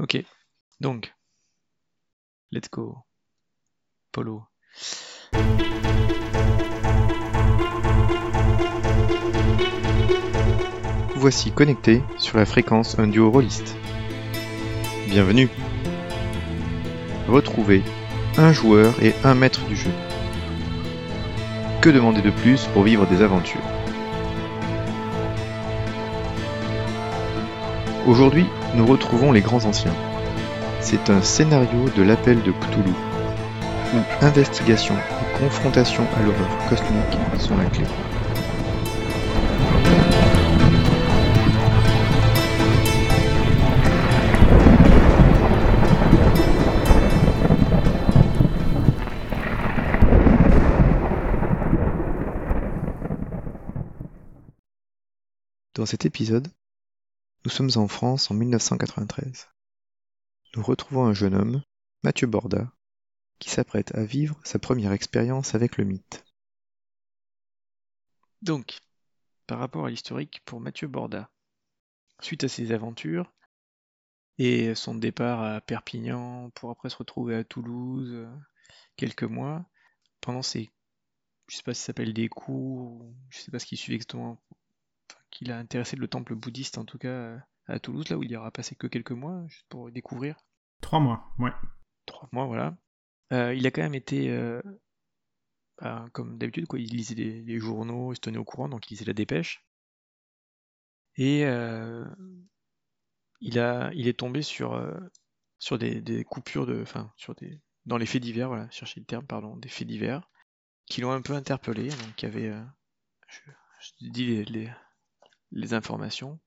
Ok, donc, let's go. Polo. Voici connecté sur la fréquence un duo rôliste. Bienvenue. Retrouvez un joueur et un maître du jeu. Que demander de plus pour vivre des aventures? Aujourd'hui, nous retrouvons les grands anciens. C'est un scénario de l'appel de Cthulhu, où investigation et confrontation à l'horreur cosmique sont la clé. Dans cet épisode, nous sommes en France en 1993. Nous retrouvons un jeune homme, Mathieu Borda, qui s'apprête à vivre sa première expérience avec le mythe. Donc, par rapport à l'historique pour Mathieu Borda, suite à ses aventures et son départ à Perpignan pour après se retrouver à Toulouse euh, quelques mois, pendant ses, je sais pas si ça s'appelle des cours, je sais pas ce qui suit exactement qu'il a intéressé le temple bouddhiste, en tout cas à Toulouse, là où il y aura passé que quelques mois, juste pour découvrir. Trois mois, ouais. Trois mois, voilà. Euh, il a quand même été, euh, bah, comme d'habitude, quoi, il lisait les, journaux, il se tenait au courant, donc il lisait la dépêche. Et euh, il, a, il est tombé sur, sur des, coupures de. Enfin, sur des. Dans les faits divers, voilà, chercher le terme, pardon, des faits divers, qui l'ont un peu interpellé. Donc il y avait. je, je dis les, les informations.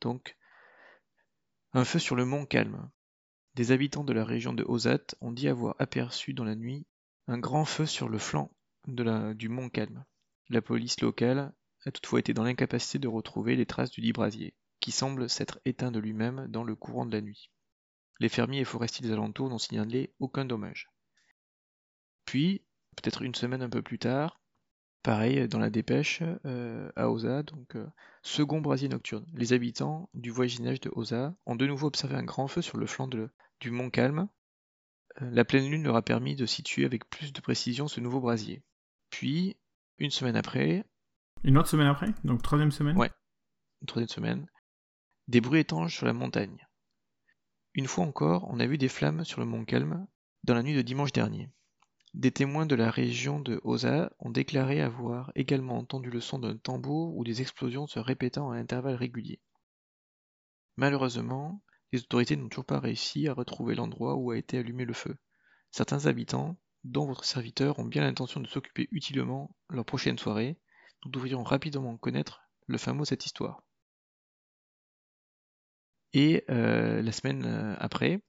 Donc, un feu sur le mont Calme. Des habitants de la région de Ozat ont dit avoir aperçu dans la nuit un grand feu sur le flanc du mont Calme. La police locale a toutefois été dans l'incapacité de retrouver les traces du dit brasier, qui semble s'être éteint de lui-même dans le courant de la nuit. Les fermiers et forestiers des alentours n'ont signalé aucun dommage. Puis, peut-être une semaine un peu plus tard, Pareil, dans la dépêche, euh, à Osa, donc euh, second brasier nocturne. Les habitants du voisinage de Osa ont de nouveau observé un grand feu sur le flanc du mont Calme. Euh, la pleine lune leur a permis de situer avec plus de précision ce nouveau brasier. Puis, une semaine après. Une autre semaine après? Donc troisième semaine? Ouais, une troisième semaine. Des bruits étranges sur la montagne. Une fois encore, on a vu des flammes sur le mont Calme dans la nuit de dimanche dernier. Des témoins de la région de Osa ont déclaré avoir également entendu le son d'un tambour ou des explosions se répétant à intervalles réguliers. Malheureusement, les autorités n'ont toujours pas réussi à retrouver l'endroit où a été allumé le feu. Certains habitants, dont votre serviteur, ont bien l'intention de s'occuper utilement leur prochaine soirée. Nous devrions rapidement connaître le fin mot de cette histoire. Et euh, la semaine euh, après,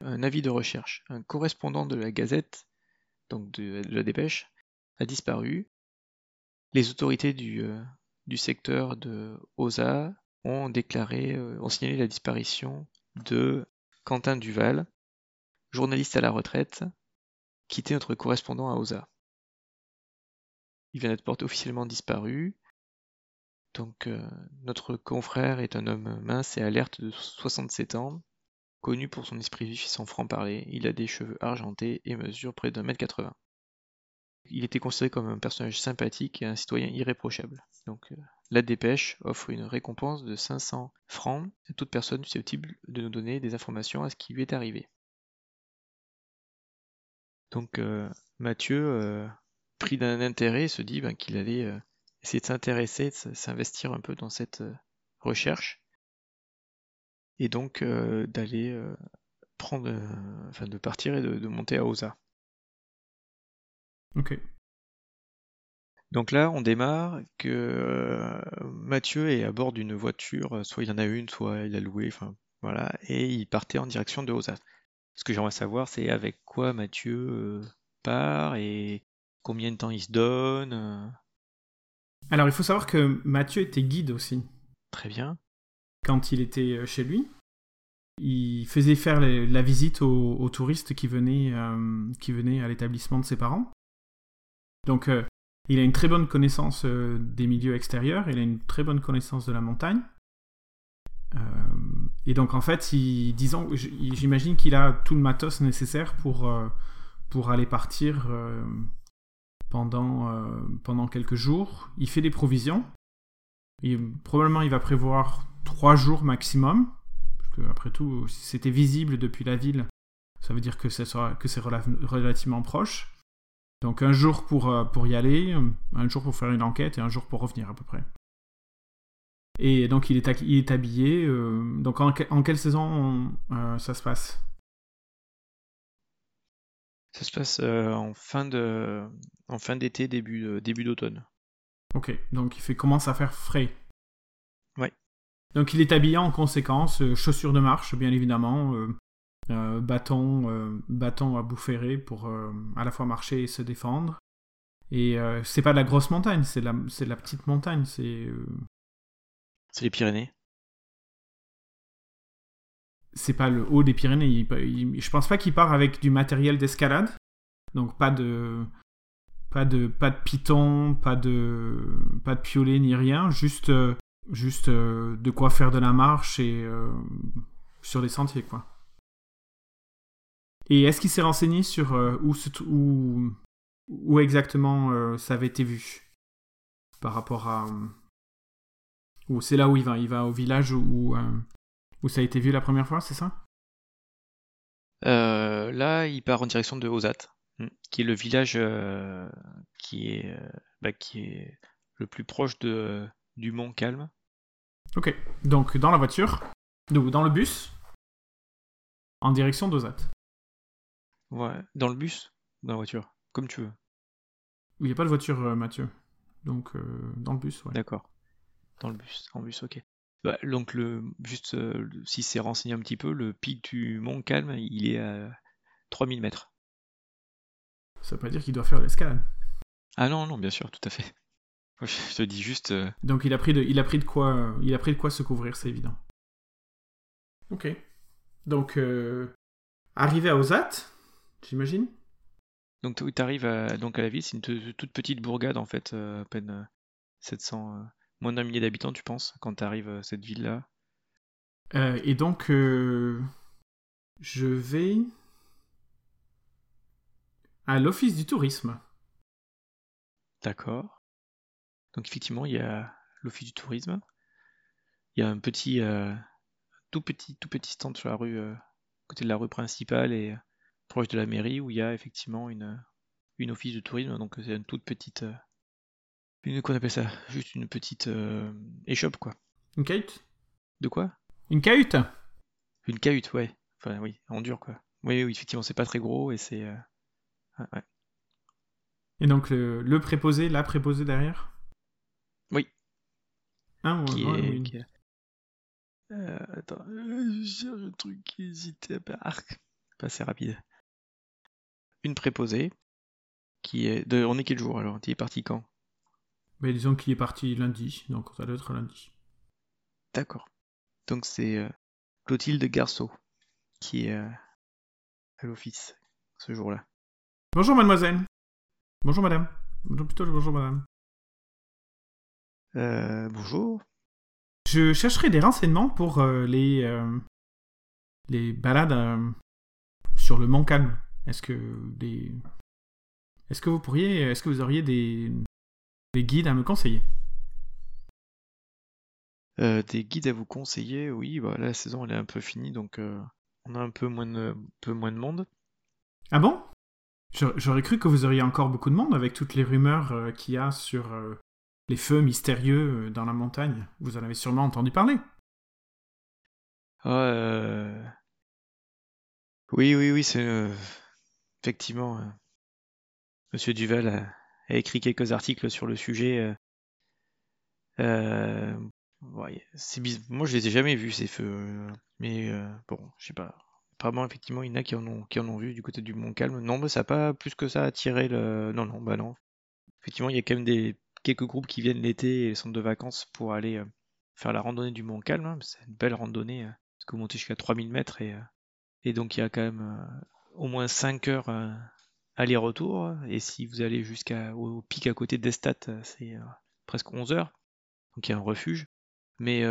un avis de recherche. Un correspondant de la Gazette donc de, la dépêche, a disparu. Les autorités du, euh, secteur de Osa ont déclaré, euh, ont signalé la disparition de Quentin Duval, journaliste à la retraite, qui notre correspondant à Osa. Il vient d'être porté officiellement disparu. Donc euh, notre confrère est un homme mince et alerte de 67 ans, Connu pour son esprit vif et son franc-parler, il a des cheveux argentés et mesure près d'un mètre quatre-vingts. Il était considéré comme un personnage sympathique et un citoyen irréprochable. Donc, euh, la dépêche offre une récompense de 500 francs à toute personne susceptible de nous donner des informations à ce qui lui est arrivé. Donc, euh, Mathieu, euh, pris d'un intérêt, se dit ben, qu'il allait essayer de s'intéresser, de s'investir un peu dans cette recherche et donc euh, d'aller euh, prendre, euh, enfin de partir et de, monter à Osa. Ok. Donc là, on démarre que Mathieu est à bord d'une voiture, soit il en a une, soit il a loué, enfin voilà, et il partait en direction de Osa. Ce que j'aimerais savoir, c'est avec quoi Mathieu part et combien de temps il se donne. Alors, il faut savoir que Mathieu était guide aussi. Très bien quand il était euh, chez lui. Il faisait faire la visite aux, touristes qui venaient, euh, qui venaient à l'établissement de ses parents. Donc, euh, il a une très bonne connaissance des milieux extérieurs, il a une très bonne connaissance de la montagne. et donc en fait, disons, j'imagine qu'il a tout le matos nécessaire pour, pour aller partir pendant, pendant quelques jours. Il fait des provisions. Et probablement, il va prévoir trois jours maximum. Parce que, après tout, si c'était visible depuis la ville, ça veut dire que c'est relativement proche. Donc un jour pour, euh, pour y aller, un jour pour faire une enquête et un jour pour revenir à peu près. Et donc il est, il est habillé. Euh, donc en, en, quelle saison euh, ça se passe? Ça se passe en fin de en fin d'été, début début d'automne. Ok, donc il fait commence à faire frais. Donc il est habillé en conséquence, chaussures de marche bien évidemment, euh, bâton, euh, bâton à bout ferré pour euh, à la fois marcher et se défendre. Et c'est pas de la grosse montagne, c'est la, c'est la petite montagne, c'est. C'est les Pyrénées. C'est pas le haut des Pyrénées. je pense pas qu'il part avec du matériel d'escalade. Donc pas de. Pas de, pas de piton, pas de, pas de piolet ni rien, juste, juste de quoi faire de la marche et sur les sentiers, quoi. Et est-ce qu'il s'est renseigné sur euh, où, où, exactement euh, ça avait été vu Par rapport à. Euh, ou c'est là où il va Il va au village où, où ça a été vu la première fois, c'est ça? Là, il part en direction de Ozat, hmm, qui est le village qui, est, bah, qui est le plus proche de, du Mont Calme. Ok, donc dans la voiture, dans le bus, en direction d'Ozat. Ouais, dans le bus Dans la voiture Comme tu veux. Il n'y a pas de voiture, euh, Mathieu. Donc, euh, dans le bus, ouais. D'accord. Dans le bus, en bus, ok. Bah, donc, le, juste euh, si c'est renseigné un petit peu, le pic du Mont Calme, il est à 3000 mètres. Ça veut pas dire qu'il doit faire l'escalade. Ah non, non, bien sûr, tout à fait. Je te dis juste. Donc il a pris de, il a pris de quoi, il a pris de quoi se couvrir, c'est évident. Ok. Donc arrivé à Ozat, j'imagine? Donc tu arrives à, donc à la ville, c'est une toute petite bourgade en fait, euh, à peine 700, euh, euh, moins d'un millier d'habitants tu penses, quand tu arrives à cette ville-là? Et donc je vais à l'office du tourisme. D'accord. Donc effectivement, il y a l'office du tourisme. Il y a un petit, tout petit, tout petit stand sur la rue, côté de la rue principale et proche de la mairie où il y a effectivement une, une office de tourisme. Donc c'est une toute petite. Euh, une, qu'on appelle ça Juste une petite euh, échoppe, quoi. Une cahute? De quoi? Une cahute? Une cahute, ouais. Enfin, oui, en dur, quoi. Oui, oui, effectivement, c'est pas très gros et c'est. Euh, ouais. Et donc le, préposé, la préposée derrière? Ah, qui, est, qui attends, j'ai un truc qui hésitait à arc. Pas assez rapide une préposée, qui est de... On est quel jour alors? Tu es parti quand? Mais disons qu'il est parti lundi, donc ça doit être lundi. D'accord. Donc c'est euh, Clotilde Garceau qui est euh, à l'office ce jour-là. Bonjour mademoiselle. Bonjour madame. Bonjour plutôt bonjour madame. Euh, bonjour. Je chercherai des renseignements pour les les balades sur le Mont Calme. Est-ce que des... Est-ce que vous pourriez, est-ce que vous auriez des, des guides à me conseiller? Euh, Des guides à vous conseiller, oui. Bah, la saison elle est un peu finie, donc euh, on a un peu moins de, peu moins de monde. Ah bon? J'aurais cru que vous auriez encore beaucoup de monde avec toutes les rumeurs euh, qu'il y a sur les feux mystérieux dans la montagne. Vous en avez sûrement entendu parler. Ah, oui, oui, oui, c'est effectivement, euh, Monsieur Duval a, écrit quelques articles sur le sujet. Euh, euh, moi, je les ai jamais vus ces feux, mais bon, je sais pas. Apparemment, effectivement, il y en a qui en ont, qui en ont vu du côté du Mont Calme. Non, mais ça n'a pas plus que ça attiré le. Non, non, bah non. Effectivement, il y a quand même des quelques groupes qui viennent l'été et les centres de vacances pour aller faire la randonnée du Mont Calme. Hein, c'est une belle randonnée, parce que vous montez jusqu'à 3000 mètres et, et donc il y a quand même au moins 5 heures euh, aller-retour. Et si vous allez jusqu'au pic à côté d'Estat, euh, c'est euh, presque 11 heures. Donc il y a un refuge. Mais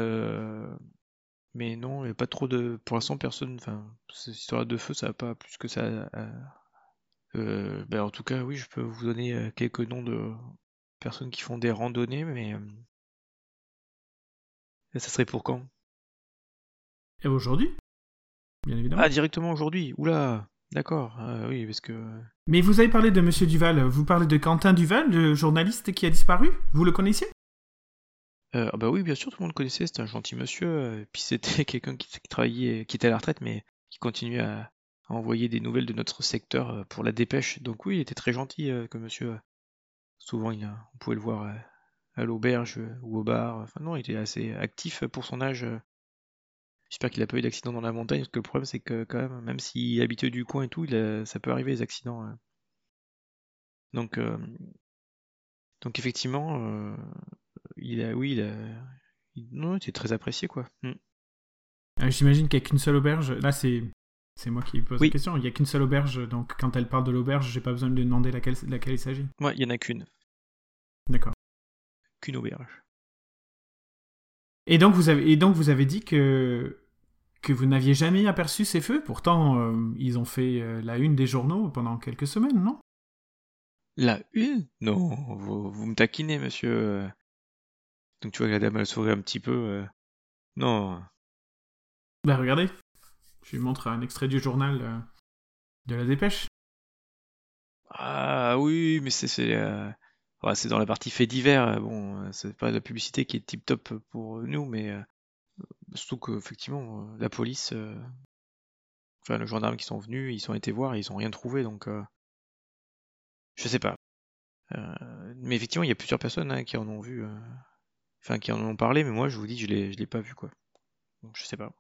mais non, il n'y a pas trop de. Pour l'instant, personne. Enfin, cette histoire de feu, ça va pas plus que ça. euh, euh, ben, en tout cas, oui, je peux vous donner euh, quelques noms de personnes qui font des randonnées, mais. euh, et ça serait pour quand? Et aujourd'hui? Bien évidemment. Ah, directement aujourd'hui? Oula, d'accord. Ah, oui, parce que. Mais vous avez parlé de Monsieur Duval. Vous parlez de Quentin Duval, le journaliste qui a disparu? Vous le connaissiez? Euh, ah bah oui, bien sûr, tout le monde connaissait, c'était un gentil monsieur. euh, puis c'était quelqu'un qui, travaillait, qui était à la retraite, mais qui continuait à, à envoyer des nouvelles de notre secteur euh, pour la dépêche. Donc oui, il était très gentil euh, comme monsieur. Souvent, on pouvait le voir euh, à l'auberge euh, ou au bar. Enfin non, il était assez actif pour son âge. J'espère qu'il a pas eu d'accident dans la montagne, parce que le problème c'est que quand même, même s'il habitué du coin et tout, ça peut arriver les accidents. Donc, euh, donc effectivement, il a, oui, il a, non, il était très apprécié quoi. Mm. Euh, J'imagine qu'il n'y a qu'une seule auberge. Là, c'est c'est moi qui pose Oui. la question. Il n'y a qu'une seule auberge, donc quand elle parle de l'auberge, j'ai pas besoin de lui demander laquelle, laquelle il s'agit. Ouais, il y en a qu'une, D'accord. qu'une auberge. Et donc vous avez et donc vous avez dit que que vous n'aviez jamais aperçu ces feux. Pourtant, euh, ils ont fait euh, la une des journaux pendant quelques semaines, non? La une? Non, vous, vous me taquinez, monsieur. Donc tu vois que la dame elle sourit un petit peu. euh. Non, Bah regardez, je lui montre un extrait du journal euh, de la dépêche? ah oui, mais c'est euh, dans la partie fait divers. euh, Bon, c'est pas la publicité qui est tip top pour nous, mais surtout que effectivement euh, la police, enfin le gendarme qui sont venus, ils ont été voir, et ils ont rien trouvé, donc je sais pas. Mais effectivement, il y a plusieurs personnes hein, qui en ont vu, enfin qui en ont parlé, mais moi je vous dis, je l'ai je l'ai pas vu quoi. Donc je sais pas.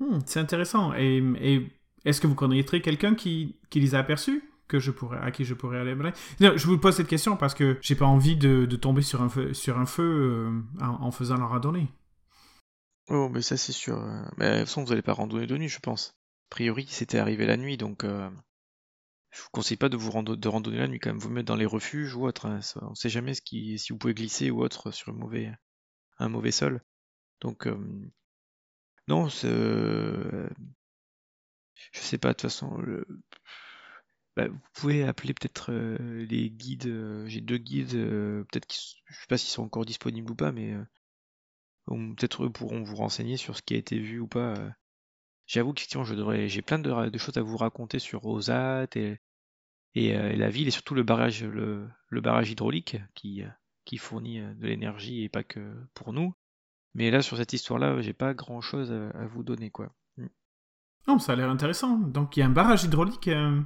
Hmm, c'est intéressant. Et, est-ce que vous connaîtrez quelqu'un qui, les a aperçus que je pourrais, à qui je pourrais aller Non, Je vous pose cette question parce que j'ai pas envie de, tomber sur un feu, euh, en, faisant la randonnée. Oh, mais ça c'est sûr. euh, Mais de toute façon, vous allez pas randonner de nuit, je pense. A priori, c'était arrivé la nuit, donc euh, je vous conseille pas de vous de randonner la nuit quand même. Vous mettre dans les refuges ou autre. hein, on sait jamais si vous pouvez glisser ou autre sur un mauvais, un mauvais sol. Donc euh, non, c'est, euh, je sais pas. De toute façon, bah, vous pouvez appeler peut-être euh, les guides. euh, J'ai deux guides, peut-être qu'ils, je sais pas s'ils sont encore disponibles ou pas, mais peut-être eux pourront vous renseigner sur ce qui a été vu ou pas. J'avoue qu'effectivement, je devrais, j'ai plein de, choses à vous raconter sur Rosat et, la ville et surtout le barrage, le, barrage hydraulique qui, fournit de l'énergie et pas que pour nous. Mais là, sur cette histoire-là, j'ai pas grand-chose à, à vous donner, quoi. Non, ça a l'air intéressant. Donc il y a un barrage hydraulique euh,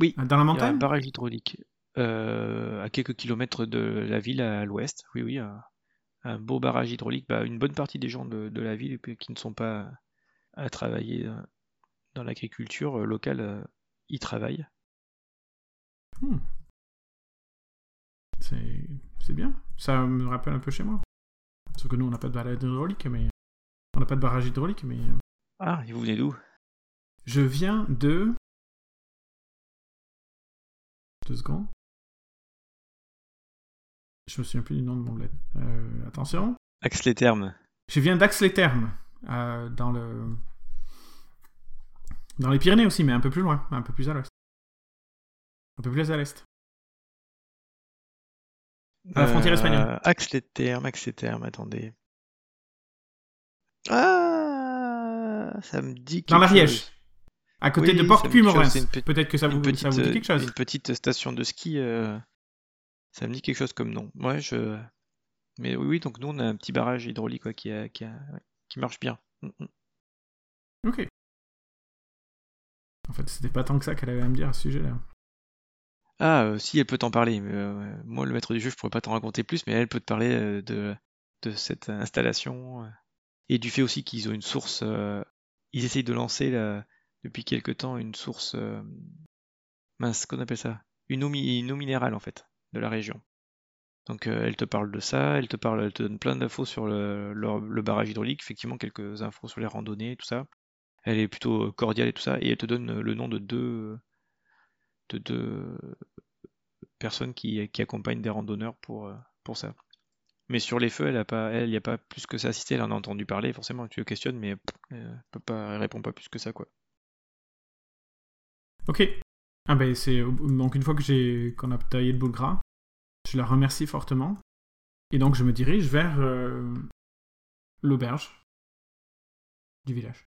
Oui, dans la Il y a un montagne? barrage hydraulique euh, à quelques kilomètres de la ville à l'ouest. Oui, oui, un, un beau barrage hydraulique. Bah, une bonne partie des gens de, de la ville qui ne sont pas à travailler euh, dans l'agriculture locale y travaillent. Hmm. C'est bien. Ça me rappelle un peu chez moi. Sauf que nous, on n'a pas de barrage hydraulique, mais... On n'a pas de barrage hydraulique, mais... euh, Ah, et vous venez d'où? Je viens de... Deux secondes. Je me souviens plus du nom de mon bled. Euh, attention. Axe les termes. Je viens d'Ax-les-Thermes, euh, dans le... Dans les Pyrénées aussi, mais un peu plus loin, un peu plus à l'ouest. Un peu plus à l'est. À la frontière espagnole. Axe les termes, axe les termes, attendez. Ah, ça me dit quelque Dans l'Ariège. À côté Oui, de Porte petite- Peut-être que ça vous, une petite, ça vous dit quelque chose. Une petite station de ski, euh, ça me dit quelque chose comme nom. Ouais, je. Mais oui, oui, donc nous on a un petit barrage hydraulique quoi, qui, a- qui, a- ouais, qui marche bien. Mm, mm. Ok. En fait, c'était pas tant que ça qu'elle avait à me dire à ce sujet-là. Ah, euh, si elle peut t'en parler. Euh, moi, le maître du jeu, je pourrais pas t'en raconter plus, mais elle peut te parler euh, de, cette installation et du fait aussi qu'ils ont une source. ils essayent de lancer là, depuis quelque temps une source. mince, qu'on appelle ça? Une eau, minérale en fait de la région. Donc elle te parle de ça, elle te parle, elle te donne plein d'infos sur le, le- le barrage hydraulique, effectivement quelques infos sur les randonnées tout ça. Elle est plutôt cordiale et tout ça, et elle te donne le nom de deux, de deux personnes qui, qui accompagnent des randonneurs pour, euh, pour ça. Mais sur les feux, elle a pas, elle, y a pas plus que ça assisté. Elle en a entendu parler, forcément. Tu le questionnes, mais elle peut pas, elle répond pas plus que ça, quoi. Ok. Ah ben c'est donc une fois que j'ai qu'on a taillé le bout de gras, je la remercie fortement et donc je me dirige vers euh, l'auberge du village.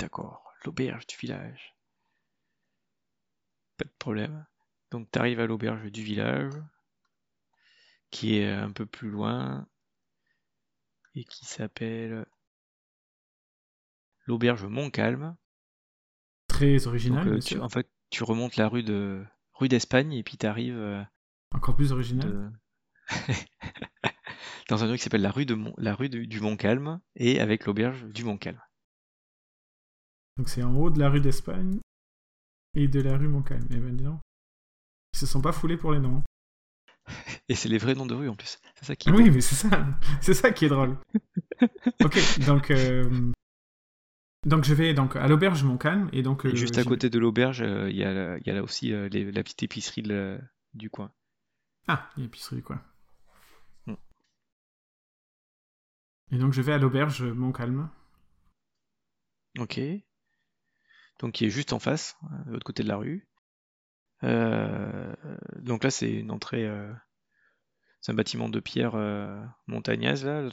D'accord, l'auberge du village. Pas de problème. Donc tu arrives à l'auberge du village, qui est un peu plus loin, et qui s'appelle l'auberge Montcalm. Très original. Donc, euh, tu- en fait, tu remontes la rue de rue d'Espagne et puis tu arrives Encore plus original. dans une rue qui s'appelle la rue de Mont- la rue de- du Montcalm et avec l'auberge du Montcalm. Donc c'est en haut de la rue d'Espagne et de la rue Montcalm. Eh ben dis donc. Ils se sont pas foulés pour les noms. Et c'est les vrais noms de rue en plus. C'est ça qui est Ah oui, mais c'est ça, c'est ça qui est drôle. ok, donc euh, donc je vais donc à l'auberge Montcalm et donc Et euh, juste à côté de l'auberge, euh, il y a, la- il y a là aussi les- la petite épicerie de du coin. Ah, l'épicerie quoi. Hmm. Et donc je vais à l'auberge Montcalm. Ok. Donc qui est juste en face, euh, de l'autre côté de la rue. Euh, donc là c'est une entrée, euh, c'est un bâtiment de pierre montagnaise là.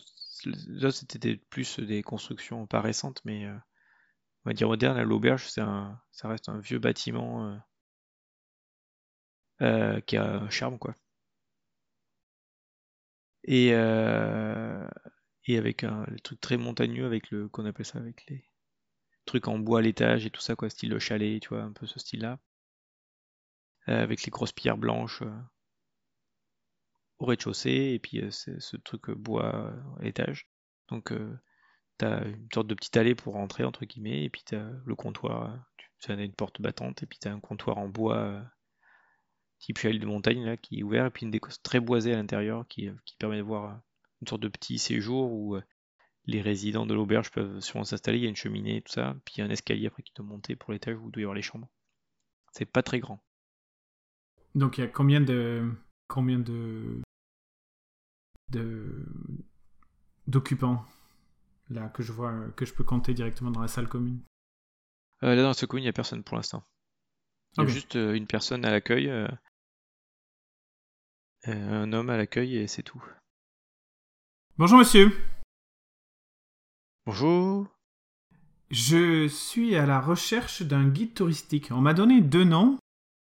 C'était plus des constructions pas récentes, mais on va dire moderne. À l'auberge ça reste un vieux bâtiment qui a un charme quoi. Et et avec un truc très montagneux avec le qu'on appelle ça avec les trucs en bois à l'étage et tout ça quoi, style le chalet, tu vois, un peu ce style-là. Euh, avec les grosses pierres blanches euh, au rez-de-chaussée et puis euh, ce truc bois à l'étage. Donc t'as une sorte de petite allée pour rentrer entre guillemets et puis t'as le comptoir, tu as une porte battante et puis t'as un comptoir en bois type chalet de montagne là qui est ouvert et puis une déco très boisée à l'intérieur qui, permet de voir une sorte de petit séjour où les résidents de l'auberge peuvent sûrement s'installer, il y a une cheminée, tout ça, puis il y a un escalier après qui doit monter pour l'étage où il doit y avoir les chambres. C'est pas très grand. Donc il y a combien de combien de de d'occupants là que je vois que je peux compter directement dans la salle commune? Euh, là dans ce coin, il n'y a personne pour l'instant. Il y a juste euh, une personne à l'accueil, euh, un homme à l'accueil et c'est tout. Bonjour monsieur. Bonjour. Je suis à la recherche d'un guide touristique. On m'a donné deux noms.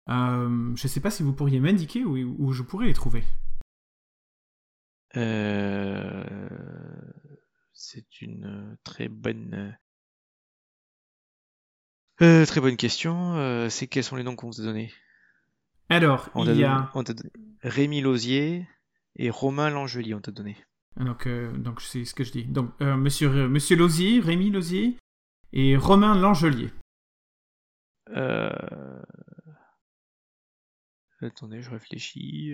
Euh, je ne sais pas si vous pourriez m'indiquer où, où je pourrais les trouver. Euh, c'est une très bonne euh, très bonne question. Euh, c'est quels sont les noms qu'on vous a donnés? Alors, On il y donné, a on donné Rémi Lausier et Romain Langelier, on t'a donné. Donc euh, donc c'est ce que je dis. Donc euh, monsieur euh, monsieur Lausier, Rémi Lausier et Romain Langelier. Euh... Attendez, je réfléchis.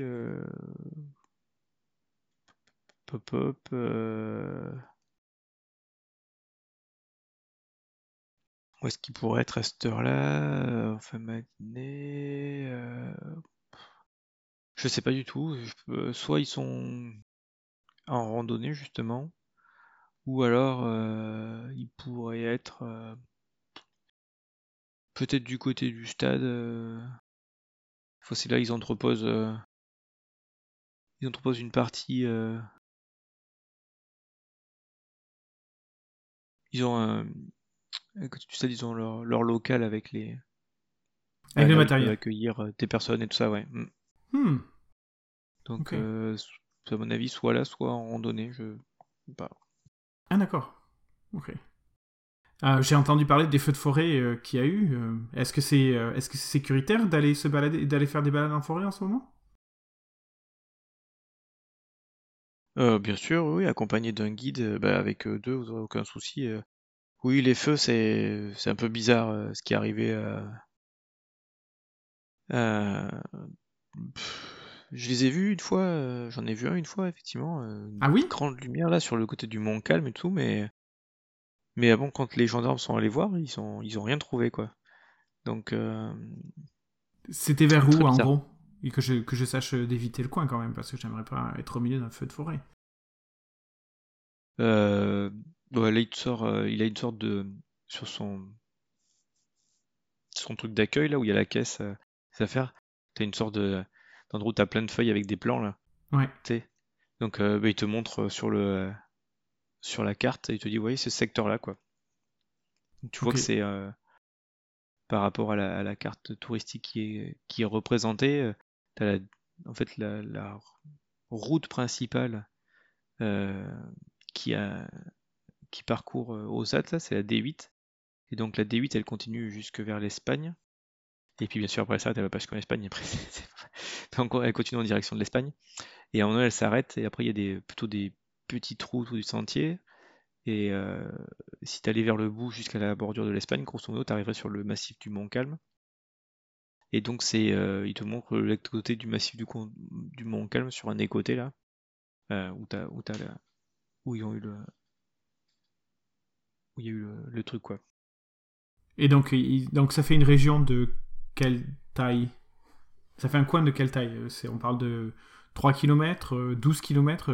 Pop, pop. Où est-ce qu'il pourrait être à cette heure-là? En fin matinée? Je sais pas du tout. Soit ils sont en randonnée, justement, ou alors euh, ils pourraient être euh, peut-être du côté du stade. euh, Faut c'est là ils entreposent ils entreposent une partie ils ont un à côté du stade ils ont leur, leur local avec les Avec le peuvent matériel. accueillir des personnes et tout ça ouais Mm. Hmm. donc euh, à mon avis soit là soit en randonnée je sais pas Ah d'accord. Ok. Euh, J'ai entendu parler des feux de forêt euh, qu'il y a eu. euh, Est-ce que c'est euh, est-ce que c'est sécuritaire d'aller se balader, d'aller faire des balades en forêt en ce moment? Euh, bien sûr oui accompagné d'un guide euh, bah, avec euh, deux vous aurez aucun souci euh. oui les feux c'est c'est un peu bizarre euh, ce qui est arrivé à Euh, pff, je les ai vus une fois, euh, j'en ai vu un une fois effectivement, euh, une Ah oui grande lumière là sur le côté du Mont Calme et tout, mais mais bon quand les gendarmes sont allés voir, ils sont ils ont rien trouvé quoi. Donc euh, C'était vers où en bizarre. gros? Et que je, que je sache d'éviter le coin quand même, parce que j'aimerais pas être au milieu d'un feu de forêt. Euh, ouais, là, il te sort, euh, il a une sorte de. Sur son. Son truc d'accueil, là où il y a la caisse, euh, des affaires, t'as une sorte de. D'endroit où t'as plein de feuilles avec des plans, là. Ouais. T'sais. Donc, euh, bah, il te montre sur le. sur la carte, et il te dit, voyez, ce secteur-là, quoi. Donc, tu vois que c'est. euh, par rapport à la, à la carte touristique qui est, qui est représentée, euh, t'as la, en fait la, la route principale euh, qui, a, qui parcourt euh, Osat, là, c'est la D8. Et donc la D8, elle continue jusque vers l'Espagne. Et puis bien sûr, après s'arrête, elle va pas jusqu'en Espagne. Après, encore, elle continue en direction de l'Espagne. Et à un elle s'arrête. Et après, il y a des, plutôt des petites routes ou du sentier. Et euh, si tu allais vers le bout jusqu'à la bordure de l'Espagne, grosso modo, tu arriverais sur le massif du Mont Calme. Et donc, c'est, euh, il te montre l'autre côté du massif du, du Mont Calme sur un écoté là, euh, où, t'as, où, où ils ont eu le, où il y a eu le, le truc quoi. Et donc, donc ça fait une région de quelle taille? Ça fait un coin de quelle taille Euh, c'est, On parle de 3 km, 12 km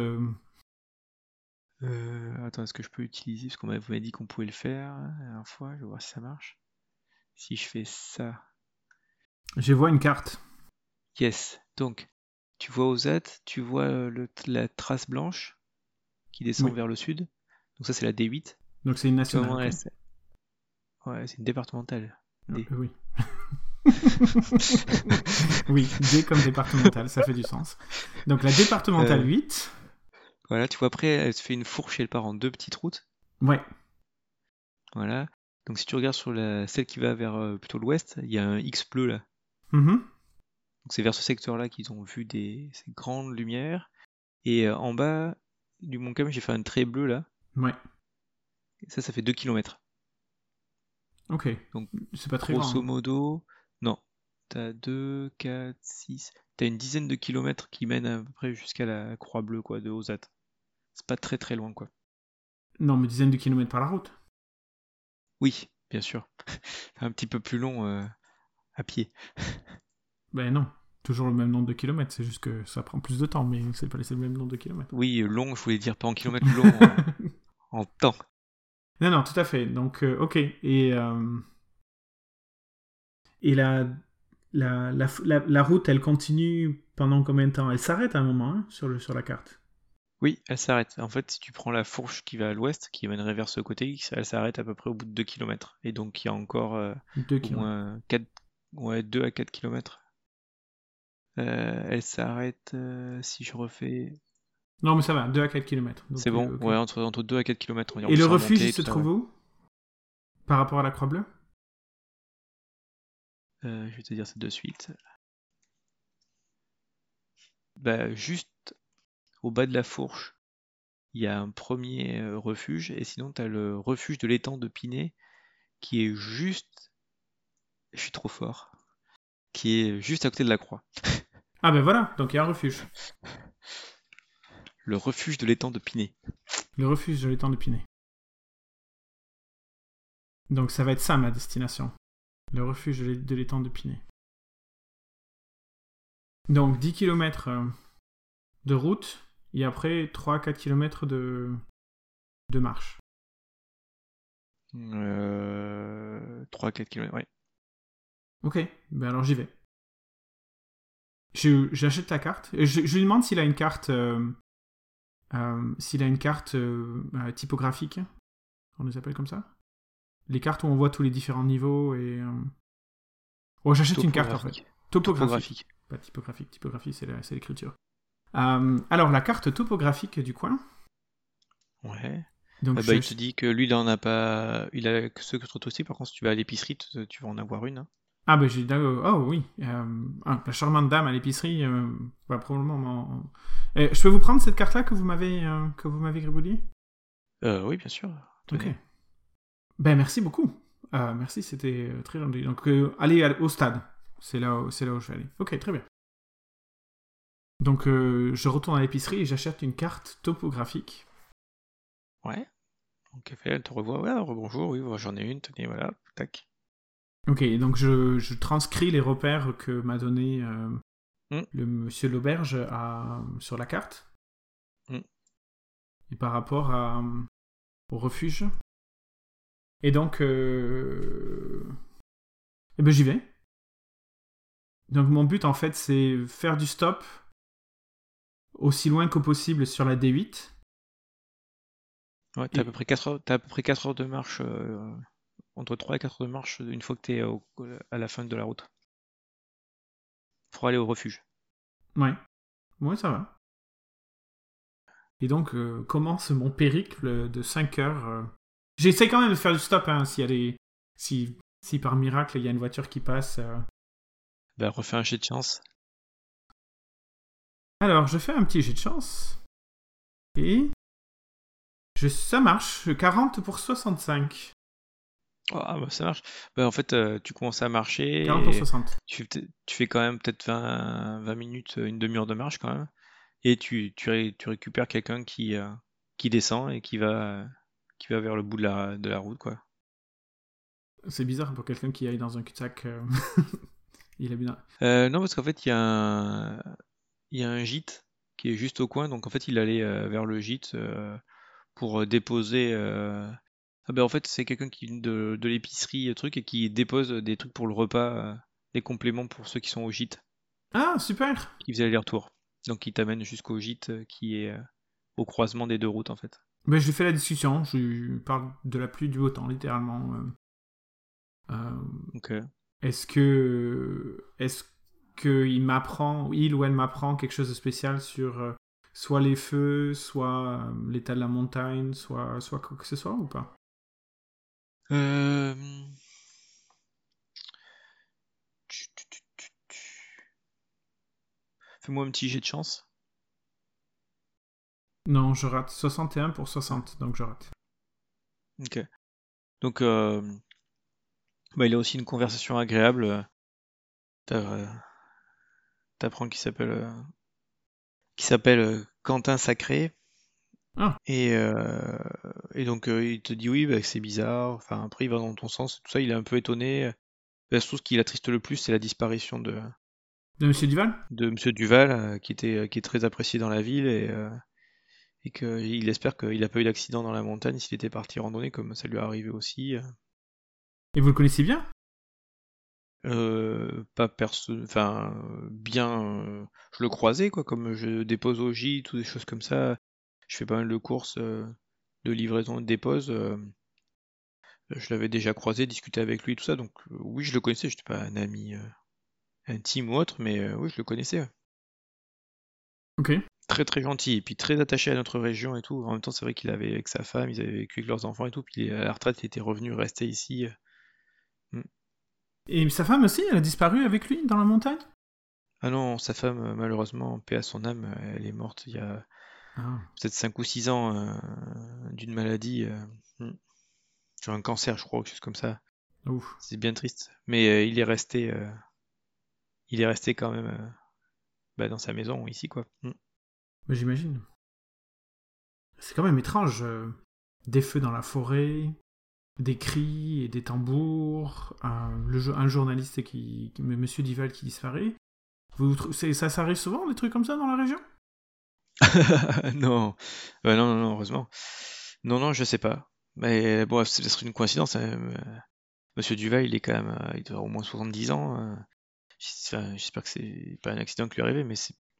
Euh, attends, est-ce que je peux utiliser Parce qu'on m'avait dit qu'on pouvait le faire hein, la dernière fois. Je vais voir si ça marche. Si je fais ça. Je vois une carte. Yes. Donc, tu vois Ozat, tu vois euh, le- la trace blanche qui descend Oui. vers le sud. Donc ça, c'est la D8. Donc c'est une nationale. Ouais, c'est une départementale. D. Euh, oui. Oui, D comme départementale, ça fait du sens. Donc la départementale Euh. 8. Voilà, tu vois, après, elle se fait une fourche et elle part en deux petites routes. Ouais. Voilà. Donc si tu regardes sur la, celle qui va vers euh, plutôt l'ouest, il y a un X bleu là. Mhm. Donc c'est vers ce secteur-là qu'ils ont vu des, ces grandes lumières. Et euh, en bas du Mont Calme, j'ai fait un trait bleu là. Ouais. Et ça, ça fait 2 km. Ok. Donc, c'est pas très Grosso grand. hein. modo. T'as 2, 4, 6. T'as une dizaine de kilomètres qui mènent à peu près jusqu'à la Croix Bleue quoi, de Ozat. C'est pas très très loin quoi. Non, mais dizaines de kilomètres par la route. Oui, bien sûr. un petit peu plus long euh, à pied. Ben non. Toujours le même nombre de kilomètres, c'est juste que ça prend plus de temps, mais c'est pas le même nombre de kilomètres. Oui, long, je voulais dire pas en kilomètres long, en, en temps. Non, non, tout à fait. Donc, euh, ok. Et, euh, et la, la, la, la, la route, elle continue pendant combien de temps? Elle s'arrête à un moment hein, sur, le, sur la carte. Oui, elle s'arrête. En fait, si tu prends la fourche qui va à l'ouest, qui mènerait vers ce côté, elle s'arrête à peu près au bout de 2 km. Et donc, il y a encore euh, Deux au kilomètres. moins 4, ouais, 2 à 4 km. elle s'arrête, euh, si je refais... Non, mais ça va, 2 à 4 km. C'est bon, ouais, entre, entre 2 à 4 km. Et le refuge, il se trouve où? Par rapport à la Croix-Bleue? Euh, je vais te dire ça de suite. Bah, juste au bas de la fourche, il y a un premier euh, refuge, et sinon tu as le refuge de l'étang de Pinet, qui est juste. Je suis trop fort. Qui est juste à côté de la croix. Ah ben voilà, donc il y a un refuge. Le refuge de l'étang de Pinet. Le refuge de l'étang de Pinet. Donc ça va être ça ma destination. Le refuge de l'é- de l'étang de Pinet. Donc 10 km de route et après 3-4 km de, de marche. Euh... 3-4 km, ouais. Ok, ben alors j'y vais. J'achète ta carte. Je, je lui demande s'il a une carte, euh, euh, s'il a une carte euh, euh, typographique. On les appelle comme ça. Les cartes où on voit tous les différents niveaux et. Oh, j'achète une carte en fait. Topographique. Pas typographique. Typographie, c'est l'écriture. Euh, alors, la carte topographique du coin. Ouais. Donc, Ah bah, il je- te dit que lui, il en a pas. Il a que ceux que tu aussi. Par contre, si tu vas à l'épicerie, tu vas en avoir une. hein. Ah, ben j'ai. Oh oui. euh, ah, la charmante dame à l'épicerie euh, probablement m'en. Eh, je peux vous prendre cette carte-là que vous m'avez que vous m'avez gribouillée? Oui, bien sûr. Ok. Ben merci beaucoup. Euh, merci, c'était euh, très gentil. Donc, euh, allez à- au stade. C'est là, où- c'est là où je vais aller. Ok, très bien. Donc, euh, je retourne à l'épicerie et j'achète une carte topographique. Ouais. Donc elle te revoit, ouais, rebonjour, oui, j'en ai une, tenez, voilà, tac. Ok, donc je, je transcris les repères que m'a donné euh, Mm. Le monsieur l'auberge sur la carte. Mm. Et par rapport à, au refuge. Et donc, euh... eh ben, j'y vais. Donc mon but en fait c'est faire du stop aussi loin que possible sur la D8. Ouais, t'as à peu près 4 heures, à peu près 4 heures de marche, euh, entre 3 et 4 heures de marche une fois que t'es à la fin de la route. Pour aller au refuge. Ouais. Ouais, ça va. Et donc, euh, commence mon périple de 5 heures. Euh. J'essaie quand même de faire du stop, hein, s'il y a des... Si, si par miracle, il y a une voiture qui passe... Bah, refais un jet de chance. Alors, je fais un petit jet de chance. Et. Je... Ça marche, 40 pour 65. Ah, bah ça marche. Bah, en fait, euh, tu commences à marcher. 40 pour 60. Tu, tu, fais quand même peut-être 20, 20, minutes, une demi-heure de marche quand même. Et tu, tu, tu récupères quelqu'un qui, euh, qui descend et qui va, qui va vers le bout de la, de la route, quoi. C'est bizarre pour quelqu'un qui aille dans un cul-de-sac. Euh, Il a bien... Euh, non, parce qu'en fait, il y, a un... il y a un gîte qui est juste au coin. Donc, en fait, il allait euh, vers le gîte pour déposer. Ah ben, en fait, c'est quelqu'un qui vient de, de l'épicerie truc et qui dépose des trucs pour le repas, des compléments pour ceux qui sont au gîte. Ah, super Qui faisait aller-retour. Donc, il t'amène jusqu'au gîte qui est au croisement des deux routes, en fait. Ben, je lui fais la discussion. Je lui parle de la pluie du beau temps, littéralement. Ok. Est-ce que est-ce qu'il m'apprend, il ou elle m'apprend quelque chose de spécial sur euh, soit les feux, soit euh, l'état de la montagne, soit soit quoi que ce soit ou pas? Euh... Fais-moi un petit jet de chance. Non, je rate. 61 pour 60, donc je rate. Ok. Donc, euh, bah, il a aussi une conversation agréable. Euh, t'apprends qu'il s'appelle euh, qui s'appelle euh, Quentin Sacré. Ah. Et, et donc il te dit oui, bah, c'est bizarre. Enfin après il va dans ton sens, tout ça. Il est un peu étonné. Bah, surtout ce qui l'attriste le plus, c'est la disparition de de Monsieur Duval? De Monsieur Duval, qui était qui est très apprécié dans la ville et et qu'il espère qu'il n'a pas eu d'accident dans la montagne s'il était parti randonner comme ça lui est arrivé aussi. Et vous le connaissez bien? Euh, pas perso enfin bien euh, je le croisais quoi comme je dépose au gîte ou des choses comme ça. Je fais pas mal de courses euh, de livraison et de dépose je l'avais déjà croisé discuté avec lui tout ça donc oui je le connaissais j'étais pas un ami intime ou autre mais oui je le connaissais ok très très gentil et puis très attaché à notre région et tout en même temps c'est vrai qu'il avait avec sa femme ils avaient vécu avec leurs enfants et tout puis à la retraite il était revenu rester ici et sa femme aussi, elle a disparu avec lui dans la montagne? Ah non, sa femme, euh, malheureusement, paix à son âme, euh, elle est morte il y a ah. peut-être 5 ou 6 ans euh, d'une maladie, hmm. sur un cancer, je crois, quelque chose comme ça. C'est bien triste. Mais il est resté, il est resté quand même bah, dans sa maison ici, quoi. J'imagine. C'est quand même étrange. des feux dans la forêt, des cris et des tambours, un, le, un journaliste qui, Monsieur Dival qui disparaît. Vous, ça s'arrive souvent des trucs comme ça dans la région? Non. non, non, non, heureusement. Non, non, je sais pas. Mais bon, ce serait une coïncidence. Hein. Monsieur Duval, il est quand même, euh, il doit avoir au moins 70 ans. Euh. J'espère que c'est pas un accident qui lui est arrivé, mais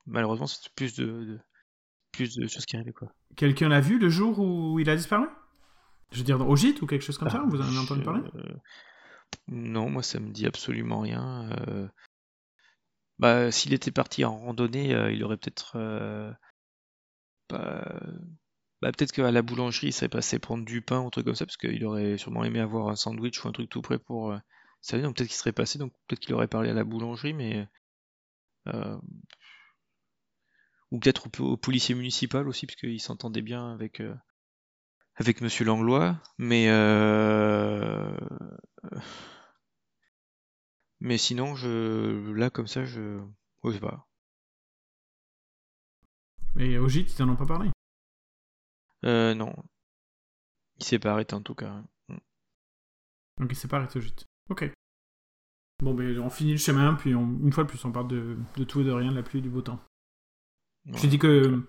malheureusement, c'est plus de, plus de choses qui arrivent quoi. Quelqu'un l'a vu le jour où il a disparu? Je veux dire, au gîte ou quelque chose comme ça Vous en avez entendu parler? Euh, Non, moi ça me dit absolument rien. Euh. Bah, s'il était parti en randonnée, euh, il aurait peut-être. Bah, bah, peut-être qu'à la boulangerie, il serait passé prendre du pain ou un truc comme ça, parce qu'il aurait sûrement aimé avoir un sandwich ou un truc tout prêt pour. Ça donc peut-être qu'il serait passé, donc peut-être qu'il aurait parlé à la boulangerie, mais. Ou peut-être au, policier municipal aussi, parce qu'il s'entendait bien avec, avec Monsieur Langlois, mais euh... mais sinon je là comme ça je sais pas. Et au gîte, ils t'en ont pas parlé? Euh non. Il s'est pas arrêté en tout cas. Donc il s'est pas arrêté au gîte. Ok. Bon, ben on finit le chemin, puis on- une fois de plus, on parle de, de tout et de rien, de la pluie et du beau temps. Je dis que,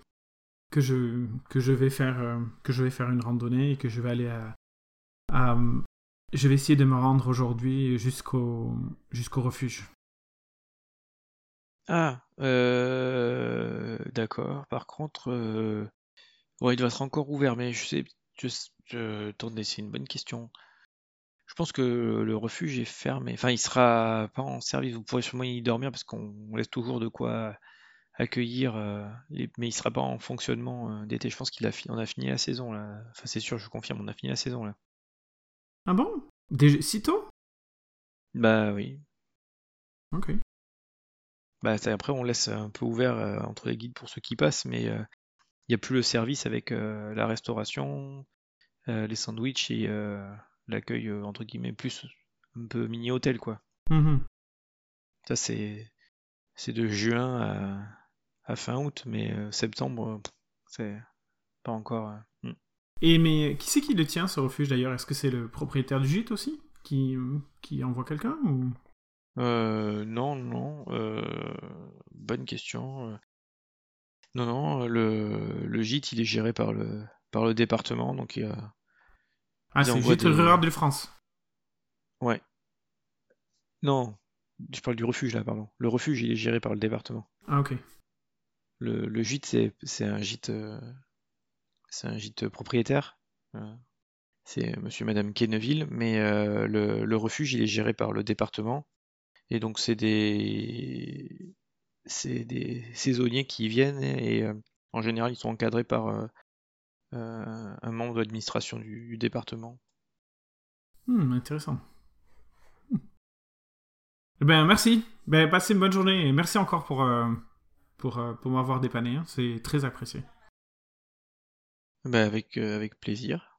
que, je, que, je vais faire, euh, que je vais faire une randonnée et que je vais aller à. à- je vais essayer de me rendre aujourd'hui jusqu'au jusqu'au refuge. Ah, euh, d'accord. Par contre, euh, ouais, il doit être encore ouvert, mais je sais, je, je- attendez, c'est une bonne question. Je pense que le refuge est fermé. Enfin, il sera pas en service. Vous pourrez sûrement y dormir parce qu'on laisse toujours de quoi accueillir, euh, les- mais il sera pas en fonctionnement euh, d'été. Je pense qu'il a fi- on a fini la saison là. Enfin, c'est sûr, je confirme, on a fini la saison là. Ah bon? Déjà, si tôt Bah oui. Ok. Bah, après, on laisse un peu ouvert euh, entre les guides pour ceux qui passent, mais il n'y a plus le service avec la restauration, les sandwichs et l'accueil, entre guillemets, plus un peu mini-hôtel, quoi. Mhm. Ça, c'est c'est de juin à, fin août, mais euh, septembre, euh, c'est pas encore. euh, hmm. Et mais qui c'est qui le tient ce refuge d'ailleurs? Est-ce que c'est le propriétaire du gîte aussi qui, qui envoie quelqu'un ou... Euh, non, non, euh, bonne question. Non, non, le, le gîte, il est géré par le, par le département, donc il y a- Ah, c'est le gîte des- rural de France. Ouais. Non, je parle du refuge là, pardon. Le refuge, il est géré par le département. Ah ok. Le, gîte, c'est un gîte, euh, c'est un gîte propriétaire. Euh, c'est Monsieur et Madame Kenneville, mais euh, le, refuge, il est géré par le département. Et donc c'est des, saisonniers qui viennent et, en général, ils sont encadrés par un membre de l'administration du, département. Hmm, intéressant. Eh Ben merci. Ben passez une bonne journée merci encore pour pour, euh, pour m'avoir dépanné. hein. C'est très apprécié. Bah, avec, euh, avec plaisir.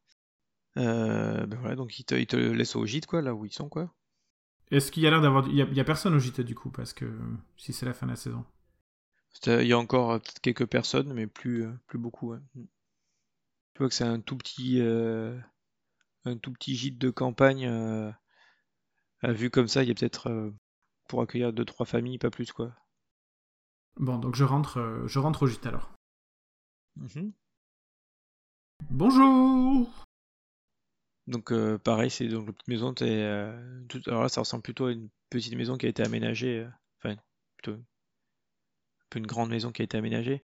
Euh, ben voilà, donc ils te, ils te laissent au gîte, quoi, là où ils sont, quoi. Est-ce qu'il y a l'air d'avoir il y a, personne au gîte du coup parce que si c'est la fin de la saison. C'est- Il y a encore euh, peut-être quelques personnes, mais plus, euh, plus beaucoup. Mm. Tu vois que c'est un tout petit, euh, un tout petit gîte de campagne. euh, à vue comme ça, il y a peut-être euh, pour accueillir deux trois familles, pas plus, quoi. Bon donc je rentre euh, je rentre au gîte alors. Mhm. Bonjour. Donc euh, pareil, c'est donc la petite maison. t'es, euh, tout- alors là, ça ressemble plutôt à une petite maison qui a été aménagée. euh, enfin, plutôt un peu une grande maison qui a été aménagée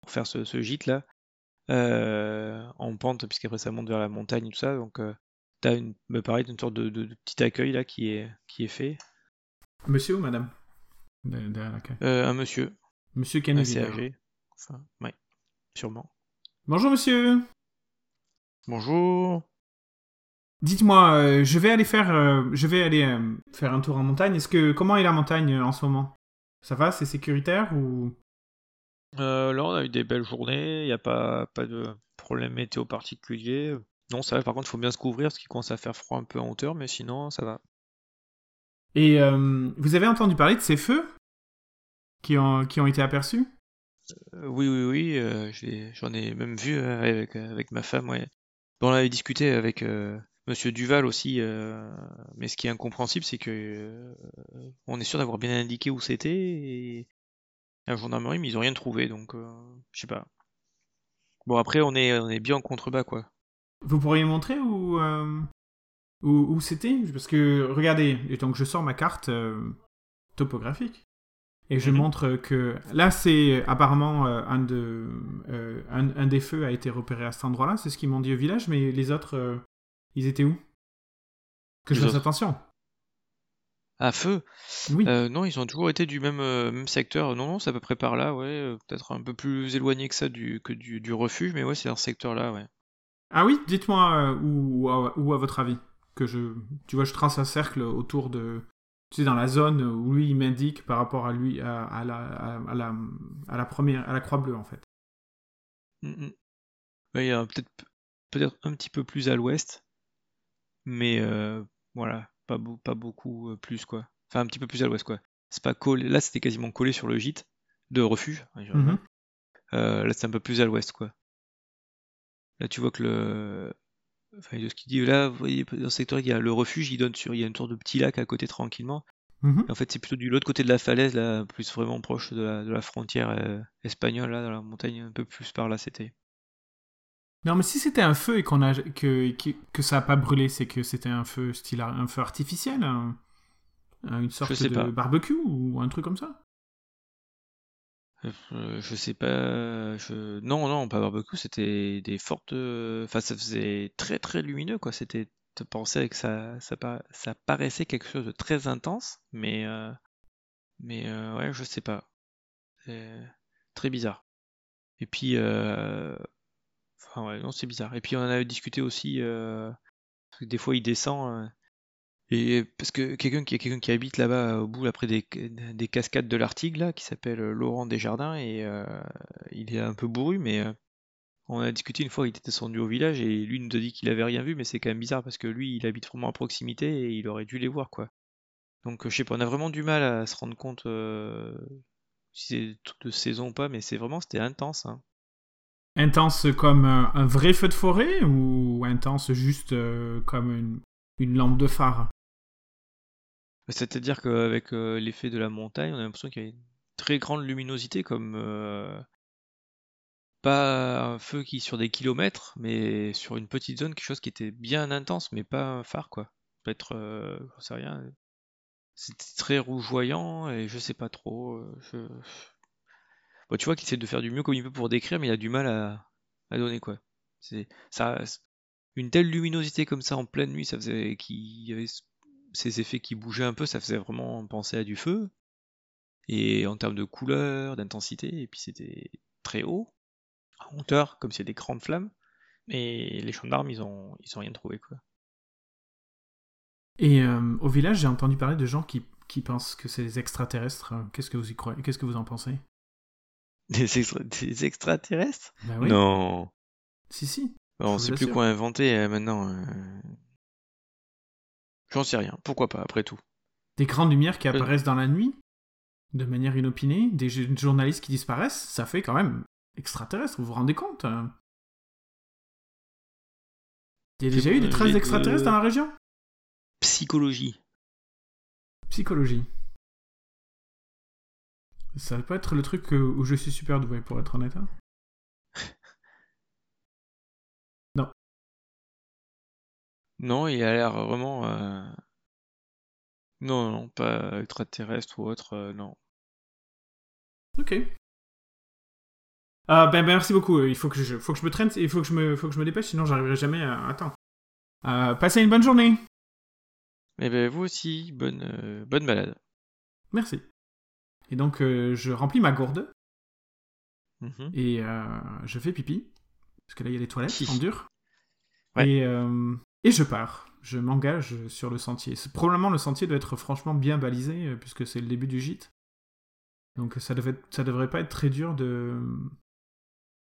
pour faire ce, ce gîte là. en pente, puisqu'après ça monte vers la montagne et tout ça. Donc t'as une, bah, pareil, une sorte de, de- de petit accueil là qui est, qui est fait. Monsieur ou madame? De-. Euh, un monsieur Monsieur Kennedy. âgé. Enfin, ouais, sûrement. Bonjour monsieur. Bonjour. Dites-moi, euh, je vais aller faire, euh, je vais aller euh, faire un tour en montagne. Est-ce que comment est la montagne en ce moment? Ça va, c'est sécuritaire ou? Là, on a eu des belles journées. Il n'y a pas, pas de problème météo particulier. Non, ça va. Par contre, il faut bien se couvrir parce qu'il commence à faire froid un peu en hauteur, mais sinon, ça va. Et vous avez entendu parler de ces feux? Qui ont, qui ont été aperçus? Euh, oui, oui, oui. euh, J'en ai même vu euh, avec, avec ma femme, ouais. Bon, on avait discuté avec Monsieur Duval aussi, mais ce qui est incompréhensible, c'est que on est sûr d'avoir bien indiqué où c'était et la gendarmerie, mais ils ont rien trouvé, donc je sais pas. Bon, après, on est, on est bien en contrebas, quoi. Vous pourriez montrer où, euh, où, où c'était? Parce que, regardez, et donc je sors ma carte euh, topographique. Et je Mhm. montre que là, c'est apparemment euh, un, de, euh, un, un des feux a été repéré à cet endroit-là. C'est ce qu'ils m'ont dit au village, mais les autres, euh, ils étaient où? Que je fasse attention. À feu? Oui. Euh, non, ils ont toujours été du même, euh, même secteur. Non, non, c'est à peu près par là, ouais. euh, Peut-être un peu plus éloigné que ça du, que du, du refuge, mais ouais, c'est dans ce secteur-là, ouais. Ah oui, dites-moi euh, où, où à votre avis que je, tu vois, je trace un cercle autour de, tu sais, dans la zone où lui il m'indique par rapport à lui, à, à la, à, la, à la première, à la croix bleue en fait. Mm, mm. A peut-être peut-être un petit peu plus à l'ouest, mais euh, voilà, pas, pas beaucoup euh, plus, quoi. Enfin, un petit peu plus à l'ouest, quoi. C'est pas collé. Là, c'était quasiment collé sur le gîte de refuge. je Mhm. Euh, là, c'est un peu plus à l'ouest, quoi. Là, tu vois que le. Enfin, de ce qu'il dit là, vous voyez, dans ce secteur, il y a le refuge, il donne sur. Il y a une sorte de petit lac à côté tranquillement. Mhm. En fait, c'est plutôt du l'autre côté de la falaise, là, plus vraiment proche de la, de la frontière euh, espagnole, là, dans la montagne, un peu plus par là, c'était. Non, mais si c'était un feu et qu'on a que, que, que ça a pas brûlé, c'est que c'était un feu style un feu artificiel, un- un- une sorte de pas. barbecue ou un truc comme ça. Euh, je sais pas. Je... Non, non, pas barbecue, c'était des fortes. euh, Enfin, ça faisait très très lumineux, quoi. C'était. Tu pensais que ça, ça, pa- ça paraissait quelque chose de très intense, mais. euh, Mais ouais, je sais pas. Très bizarre. Et puis. Enfin, ouais, non, c'est bizarre. Et puis, on en avait discuté aussi. des fois, il descend. Et parce que quelqu'un qui, habite là-bas au bout, là, près des, des cascades de l'Artigue, là, qui s'appelle euh, Laurent Desjardins, et euh, il est un peu bourru, mais euh, on a discuté une fois, il était descendu au village, et lui nous a dit qu'il avait rien vu, mais c'est quand même bizarre, parce que lui, il habite vraiment à proximité, et il aurait dû les voir, quoi. Donc, je sais pas, on a vraiment du mal à se rendre compte si c'est de saison ou pas, mais c'est vraiment, c'était intense, hein. Intense comme un, vrai feu de forêt ou intense juste comme une lampe de phare? C'est-à-dire qu'avec euh, l'effet de la montagne, on a l'impression qu'il y a une très grande luminosité, comme euh, pas un feu qui sur des kilomètres, mais sur une petite zone, quelque chose qui était bien intense, mais pas un phare, quoi. Peut-être, euh, j'en sais rien. C'était très rougeoyant et je sais pas trop. euh, je- Bon, tu vois qu'il essaie de faire du mieux comme il peut pour décrire, mais il a du mal à, donner, quoi. Une telle luminosité comme ça en pleine nuit, ça faisait qu'il y avait ces effets qui bougeaient un peu, ça faisait vraiment penser à du feu. Et en termes de couleur, d'intensité, et puis c'était très haut, en hauteur, comme s'il y a des grandes flammes. Mais les gendarmes, ils ont, ils ont rien trouvé, quoi. Et euh, au village, j'ai entendu parler de gens qui, qui pensent que c'est des extraterrestres. Qu'est-ce que vous y croyez? Qu'est-ce que vous en pensez? Des, extra- des extraterrestres? Oui. Non. Si, si. On Je sait plus quoi inventer euh, maintenant. euh. J'en sais rien. Pourquoi pas, après tout. Des grandes lumières qui Euh. apparaissent dans la nuit, de manière inopinée, des journalistes qui disparaissent, ça fait quand même extraterrestre, vous vous rendez compte hein Il y a déjà eu des euh, traces euh, dans la région? Psychologie. Psychologie. Ça pas être le truc euh, où je suis super doué, pour être honnête. hein. Non, il a l'air vraiment. euh, Non, non, pas extraterrestre ou autre, euh, non. Ok. Ah, ben, ben, merci beaucoup. Il faut que je, faut que je me traîne, il faut que je me, faut que je me dépêche, sinon j'arriverai jamais à. Attends. Euh, passez une bonne journée. Eh ben, vous aussi, bonne, euh, bonne balade. Merci. Et donc, euh, je remplis ma gourde Mhm. et euh, je fais pipi. Parce que là, il y a les toilettes en dur. Ouais. Et, euh, et je pars. Je m'engage sur le sentier. Probablement, le sentier doit être franchement bien balisé, euh, puisque c'est le début du gîte. Donc, ça, devait, ça devrait pas être très dur de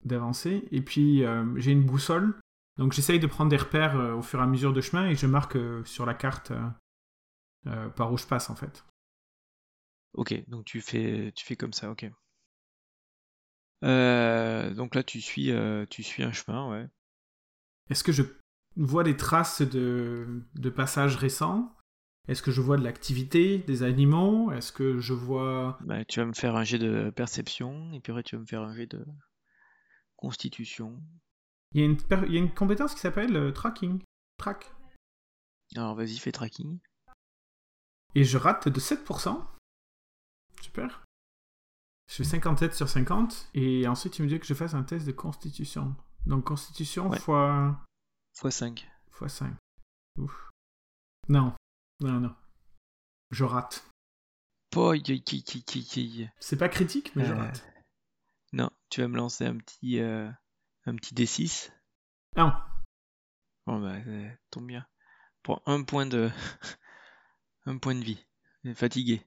d'avancer. Et puis, euh, j'ai une boussole. Donc, j'essaye de prendre des repères euh, au fur et à mesure de chemin et je marque euh, sur la carte par où je passe, en fait. Ok, donc tu fais, tu fais comme ça, ok. Donc là, tu suis, tu suis un chemin, ouais. Est-ce que je vois des traces de, de passages récents Est-ce que je vois de l'activité, des animaux? Est-ce que je vois... Bah, tu vas me faire un jet de perception, et puis après, tu vas me faire un jet de constitution. Il y a une, per- il y a une compétence qui s'appelle euh, tracking. Track. Alors, vas-y, fais tracking. Et je rate de 7%. Super. Je fais 57 sur 50. Et ensuite, tu me dis que je fasse un test de constitution. Donc, constitution Ouais. fois, x5. fois 5. Ouf. Non. Non, non. Je rate. Yi. C'est pas critique, mais je Euh, rate. Non, tu vas me lancer un petit, euh, un petit D6. Ah, Bon, bah, euh, tombe bien. Pour un point de, un point de vie. Fatigué.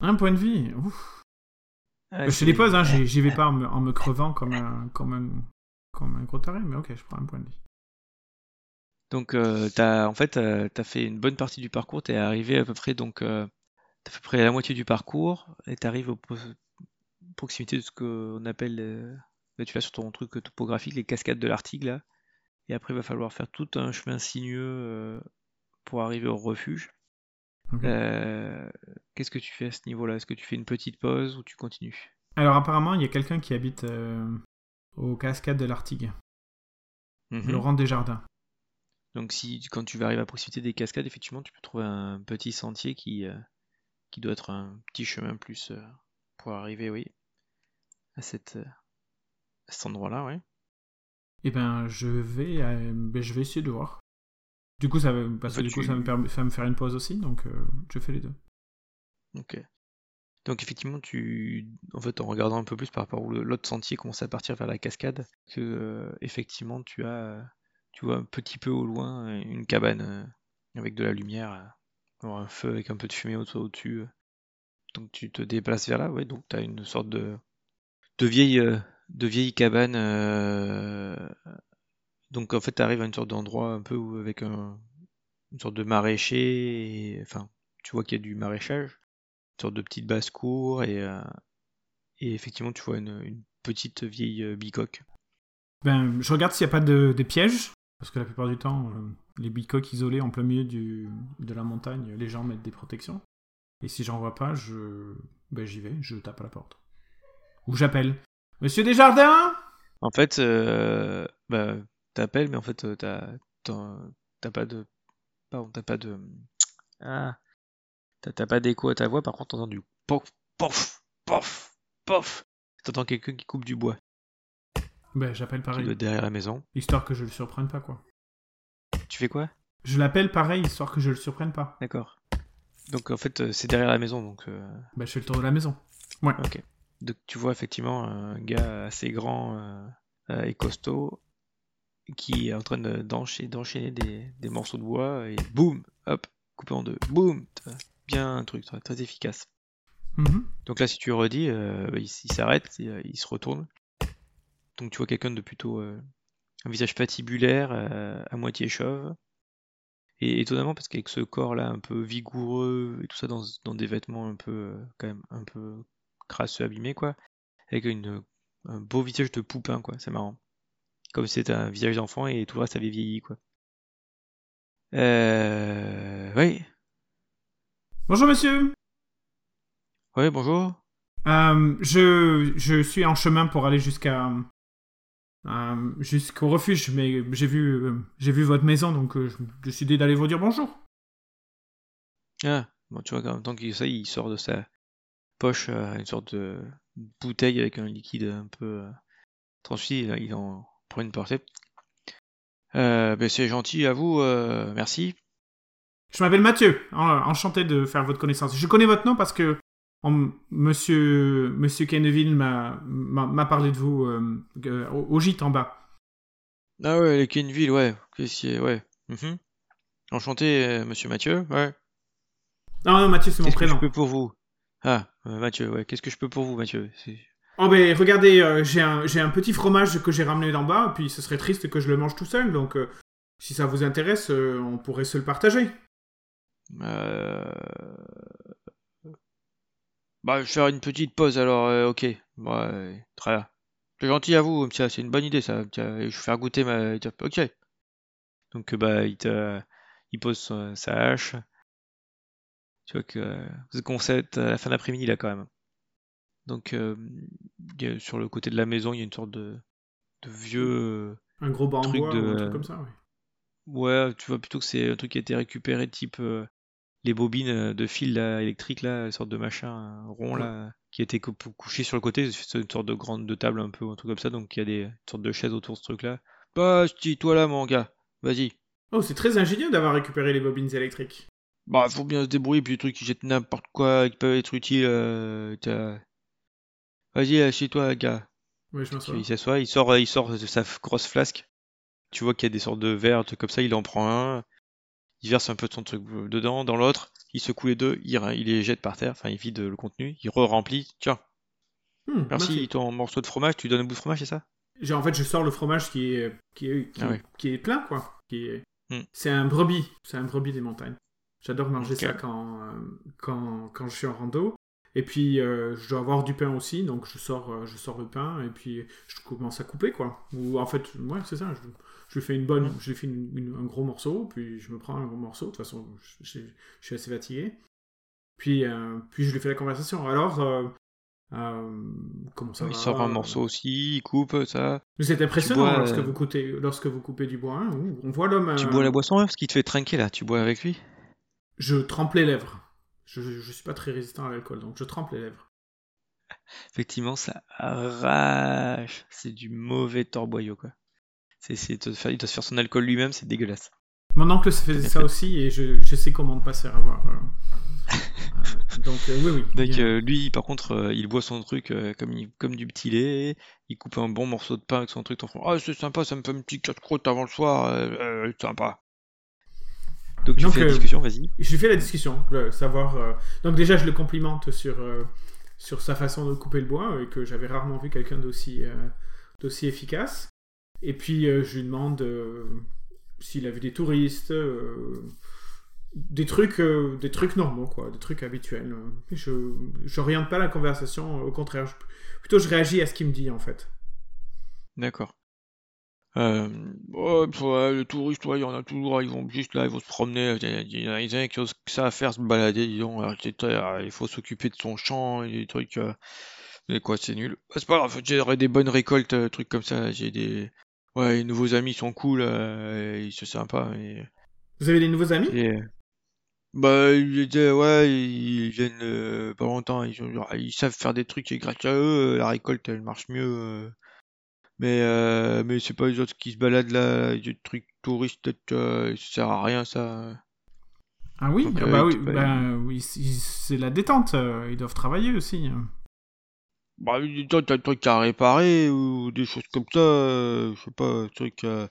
un point de vie. Ouf. Ah, je fais des pauses, hein, j'y j'y vais pas en me, en me crevant comme un, comme, un, comme un gros taré, mais ok, je prends un point de vie. Donc, euh, t'as, en fait, euh, t'as fait une bonne partie du parcours. T'es arrivé à peu près, donc, euh, à peu près la moitié du parcours, et t'arrives au po- proximité de ce qu'on appelle, euh, là, tu l'as sur ton truc topographique, les cascades de l'Artigue, là. Et après, il va falloir faire tout un chemin sinueux pour arriver au refuge. Qu'est-ce que tu fais à ce niveau-là? Est-ce que tu fais une petite pause ou tu continues? Alors apparemment, il y a quelqu'un qui habite aux cascades de l'Artigue, Mhm. Laurent Desjardins. Donc si quand tu vas arriver à proximité des cascades, effectivement, tu peux trouver un petit sentier qui, euh, qui doit être un petit chemin plus euh, pour arriver, oui, à, cette, euh, à cet endroit-là, oui. Eh ben, je vais, euh, ben, je vais essayer de voir. Du coup, ça, va- parce que du coup, tu- ça, me permet, ça va me faire une pause aussi, donc je fais les deux. Ok. Donc effectivement, tu, en fait, en regardant un peu plus par rapport le- l'autre sentier commence à partir vers la cascade, que effectivement, tu as, tu vois un petit peu au loin une cabane euh, avec de la lumière, euh, un feu avec un peu de fumée au- au-dessus. euh. Donc tu te déplaces vers là, ouais. Donc tu as une sorte de, de vieille, de vieille cabane. Donc en fait, tu arrives à une sorte d'endroit un peu avec un, une sorte de maraîcher, enfin, tu vois qu'il y a du maraîchage une sorte de petite basse-cour et, et effectivement tu vois une, petite vieille bicoque. Ben, je regarde s'il n'y a pas de, pièges, parce que la plupart du temps, euh, les bicoques isolées en plein milieu de la montagne, les gens mettent des protections. Et si j'en vois pas, je, ben, j'y vais, je tape à la porte. Ou j'appelle. Monsieur Desjardins En fait, euh, bah, t'appelles mais en fait euh, t'as t'as pas de pardon t'as pas de ah t'as pas d'écho à ta voix par contre t'entends du pof pof pof pof t'entends quelqu'un qui coupe du bois Ben, j'appelle pareil. derrière la maison. Histoire que je le surprenne pas, quoi. Tu fais quoi? Je l'appelle pareil, histoire que je le surprenne pas. D'accord. Donc en fait euh, c'est derrière la maison donc euh, Ben, je fais le tour de la maison. Ouais. Ok. Donc tu vois effectivement un gars assez grand euh, euh, et costaud qui est en train de- d'enchaîner, des, des morceaux de bois et boum, hop, coupé en deux, boum, bien un truc très, très efficace. Mhm. Donc là si tu redis, euh, bah, il, s'arrête, il se retourne. Donc tu vois quelqu'un de plutôt euh, un visage patibulaire, euh, à moitié chauve. Et étonnamment parce qu'avec ce corps là un peu vigoureux et tout ça dans, dans des vêtements un peu euh, quand même un peu crasseux, abîmés quoi, avec une, un beau visage de poupin quoi, c'est marrant. Comme si c'était un visage d'enfant et tout le reste avait vieilli quoi. Euh... Oui, Bonjour, monsieur ouais, bonjour. Euh, je, je suis en chemin pour aller jusqu'à euh, jusqu'au refuge, mais j'ai vu euh, j'ai vu votre maison, donc euh, j'ai décidé d'aller vous dire bonjour. Ah, bon, tu vois, en même temps qu'il ça, il sort de sa poche euh, une sorte de bouteille avec un liquide un peu translucide, il en prend une portée. Ben, c'est gentil à vous, merci. Je m'appelle Mathieu, en- enchanté de faire votre connaissance. Je connais votre nom parce que on- Monsieur Monsieur Kenneville m'a parlé de vous euh, euh, au, au gîte en bas. Ah ouais, les Kenville, ouais, a, ouais. Mhm. Enchanté, euh, monsieur Mathieu, ouais. Non, non, Mathieu, c'est mon Qu'est-ce que je prénom. peux pour vous? Ah, euh, Mathieu, ouais, qu'est-ce que je peux pour vous, Mathieu? Oh ben regardez, euh, j'ai un, un petit fromage que j'ai ramené d'en bas, puis ce serait triste que je le mange tout seul, donc euh, si ça vous intéresse, euh, on pourrait se le partager. Bah, je vais faire une petite pause alors, euh, ok. Ouais, très bien. C'est gentil à vous, c'est une bonne idée ça. Je vais faire goûter ma. Ok. Donc, euh, bah, il te... il pose son- sa hache. Tu vois que vous êtes concept à la fin d'après-midi là quand même. Donc, euh, sur le côté de la maison, il y a une sorte de, de vieux. Un gros en Truc bois de- ou un truc comme ça, ouais. Ouais, tu vois plutôt que c'est un truc qui a été récupéré type euh, les bobines euh, de fil là, électrique là, une sorte de machin euh, rond là, qui cou- couché sur le côté, c'est une sorte de grande de table un peu, un truc comme ça, donc il y a des une sorte de chaises autour de ce truc là. Bah, toi là mon gars, vas-y. Oh, c'est très ingénieux d'avoir récupéré les bobines électriques. Bah, faut bien se débrouiller, puis des trucs qui jettent n'importe quoi, qui peuvent être utiles. euh, Vas-y, assieds-toi gars. Ouais, je m'assois. Il s'assoit, il sort, il sort de sa grosse flasque. Tu vois qu'il y a des sortes de verres, comme ça, il en prend un, il verse un peu de son truc dedans, dans l'autre, il secoue les deux, il, il les jette par terre, enfin il vide le contenu, il re-remplit. Tiens, Hmm, merci ton morceau de fromage, tu lui donnes un bout de fromage, c'est ça? J'ai- En fait, je sors le fromage qui est, qui est, qui, Ah ouais. qui est plein, quoi. Qui est... Hmm. C'est un brebis. C'est un brebis des montagnes. J'adore manger ça quand, euh, quand, quand je suis en rando. Et puis, euh, je dois avoir du pain aussi, donc je sors, euh, je sors le pain et puis je commence à couper, quoi. Ou en fait, ouais, c'est ça. Je, Je lui fais une bonne, je fais une- une- un gros morceau, puis je me prends un gros morceau. De toute façon, je, je- je suis assez fatigué. Puis, euh, puis je lui fais la conversation. Alors, euh, euh, comment ça Il va? sort un morceau aussi, il coupe ça. Mais C'est impressionnant bois, lorsque, vous coupez, lorsque vous coupez du bois. hein. On voit l'homme. Tu bois la boisson, hein, parce qu'il te fait trinquer là. Tu bois avec lui? Je trempe les lèvres. Je, je suis pas très résistant à l'alcool, donc je trempe les lèvres. Effectivement, ça arrache. C'est du mauvais torboyau, quoi. C'est, il doit se faire son alcool lui-même, c'est dégueulasse. Mon oncle se faisait ça fait. aussi et je, je sais comment ne pas se faire avoir. euh. Euh, donc euh, oui, oui. Donc euh, lui, par contre, il boit son truc comme, il- comme du petit lait. Il coupe un bon morceau de pain avec son truc. Fais, ah, c'est sympa, ça me fait un petit casse-croûte avant le soir. sympa. Donc tu Donc, fais la discussion, vas-y. Je fais la discussion, le savoir. Donc déjà, je le complimente sur sur sa façon de couper le bois et que j'avais rarement vu quelqu'un d'aussi d'aussi efficace. Et puis euh, je lui demande euh, s'il a vu des touristes, euh, des trucs des trucs normaux quoi, des trucs habituels. Je j'oriente pas la conversation, au contraire, plutôt je réagis à ce qu'il me dit en fait. D'accord. Euh, les touristes, ouais, il y en a toujours, ils vont juste là, ils vont se promener, il y, a- il y en a il y en a qui ont que ça à faire, se balader, disons, il faut s'occuper de son champ et des trucs, mais quoi, c'est nul. Bah, c'est pas grave, j'aurai des bonnes récoltes, trucs comme ça, j'ai des, ouais, les nouveaux amis sont cool, euh, ils sont sympas, et, Vous avez des nouveaux amis? Et, euh, bah, ils étaient, ouais, ils viennent euh, pas longtemps, ils, ont- genre, ils savent faire des trucs et grâce à eux, euh, la récolte, elle marche mieux. euh. Mais, euh, mais c'est pas les autres qui se baladent là, des trucs touristes, euh, ça sert à rien ça. Ah oui, Donc, ah euh, bah oui, bah oui, c'est la détente. euh, Ils doivent travailler aussi. Bah, toi, t'as des trucs à réparer ou des choses comme ça, euh, je sais pas, des trucs. euh,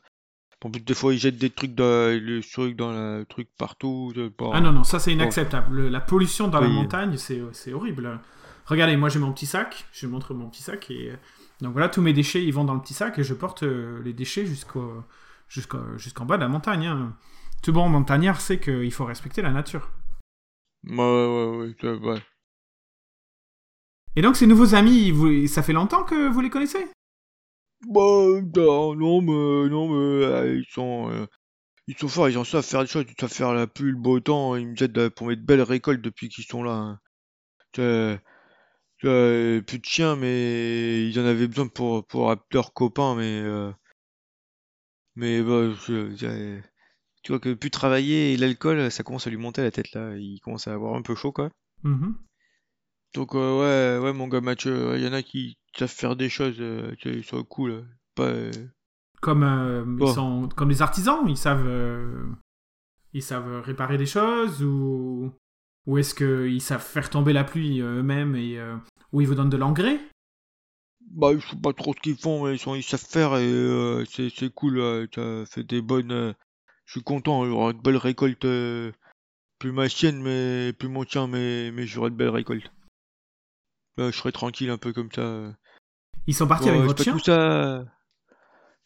En plus, des fois, ils jettent des trucs dans, les trucs dans le truc partout. Ah non, non, ça c'est inacceptable. Le- la pollution dans la Oui. montagne, c'est horrible. Regardez, moi j'ai mon petit sac, je vais montrer mon petit sac. Et... Donc voilà, tous mes déchets, ils vont dans le petit sac et je porte euh, les déchets jusqu'au jusqu'en bas de la montagne. hein. Tout bon montagnard sait qu'il faut respecter la nature. Ouais, ouais, ouais, ouais. Et donc ces nouveaux amis, vous- ça fait longtemps que vous les connaissez? Bah, non, non, mais, non, mais, euh, ils sont, euh, ils sont forts, ils ont savent faire des choses, ils savent faire la pluie, le beau temps, ils me aident euh, pour mettre de belles récoltes depuis qu'ils sont là. hein. Euh, plus de chiens, mais ils en avaient besoin pour, pour leurs copains, mais, euh, mais, bah, tu vois que plus travailler et l'alcool, ça commence à lui monter à la tête là, il commence à avoir un peu chaud, quoi. Mhm. Donc euh, ouais, ouais, mon gars Mathieu, il y en a qui savent faire des choses, euh, sais, ils sont cool. euh, Pas, euh, Comme, euh, ils Bon. sont comme des artisans, ils savent, euh, ils savent réparer des choses ou, ou est-ce qu'ils savent faire tomber la pluie euh, eux-mêmes et euh, ou ils vous donnent de l'engrais? Bah, je sais pas trop ce qu'ils font, mais ils, sont, ils savent faire et euh, c'est, c'est cool. euh, T'as fait des bonnes. euh, je suis content, il y aura de belles récoltes. euh, plus ma chienne, mais plus mon tien, mais, mais j'aurai de belles récoltes. Bah, je serai tranquille un peu comme ça. Ils sont partis Bon, avec votre pas chien tout ça.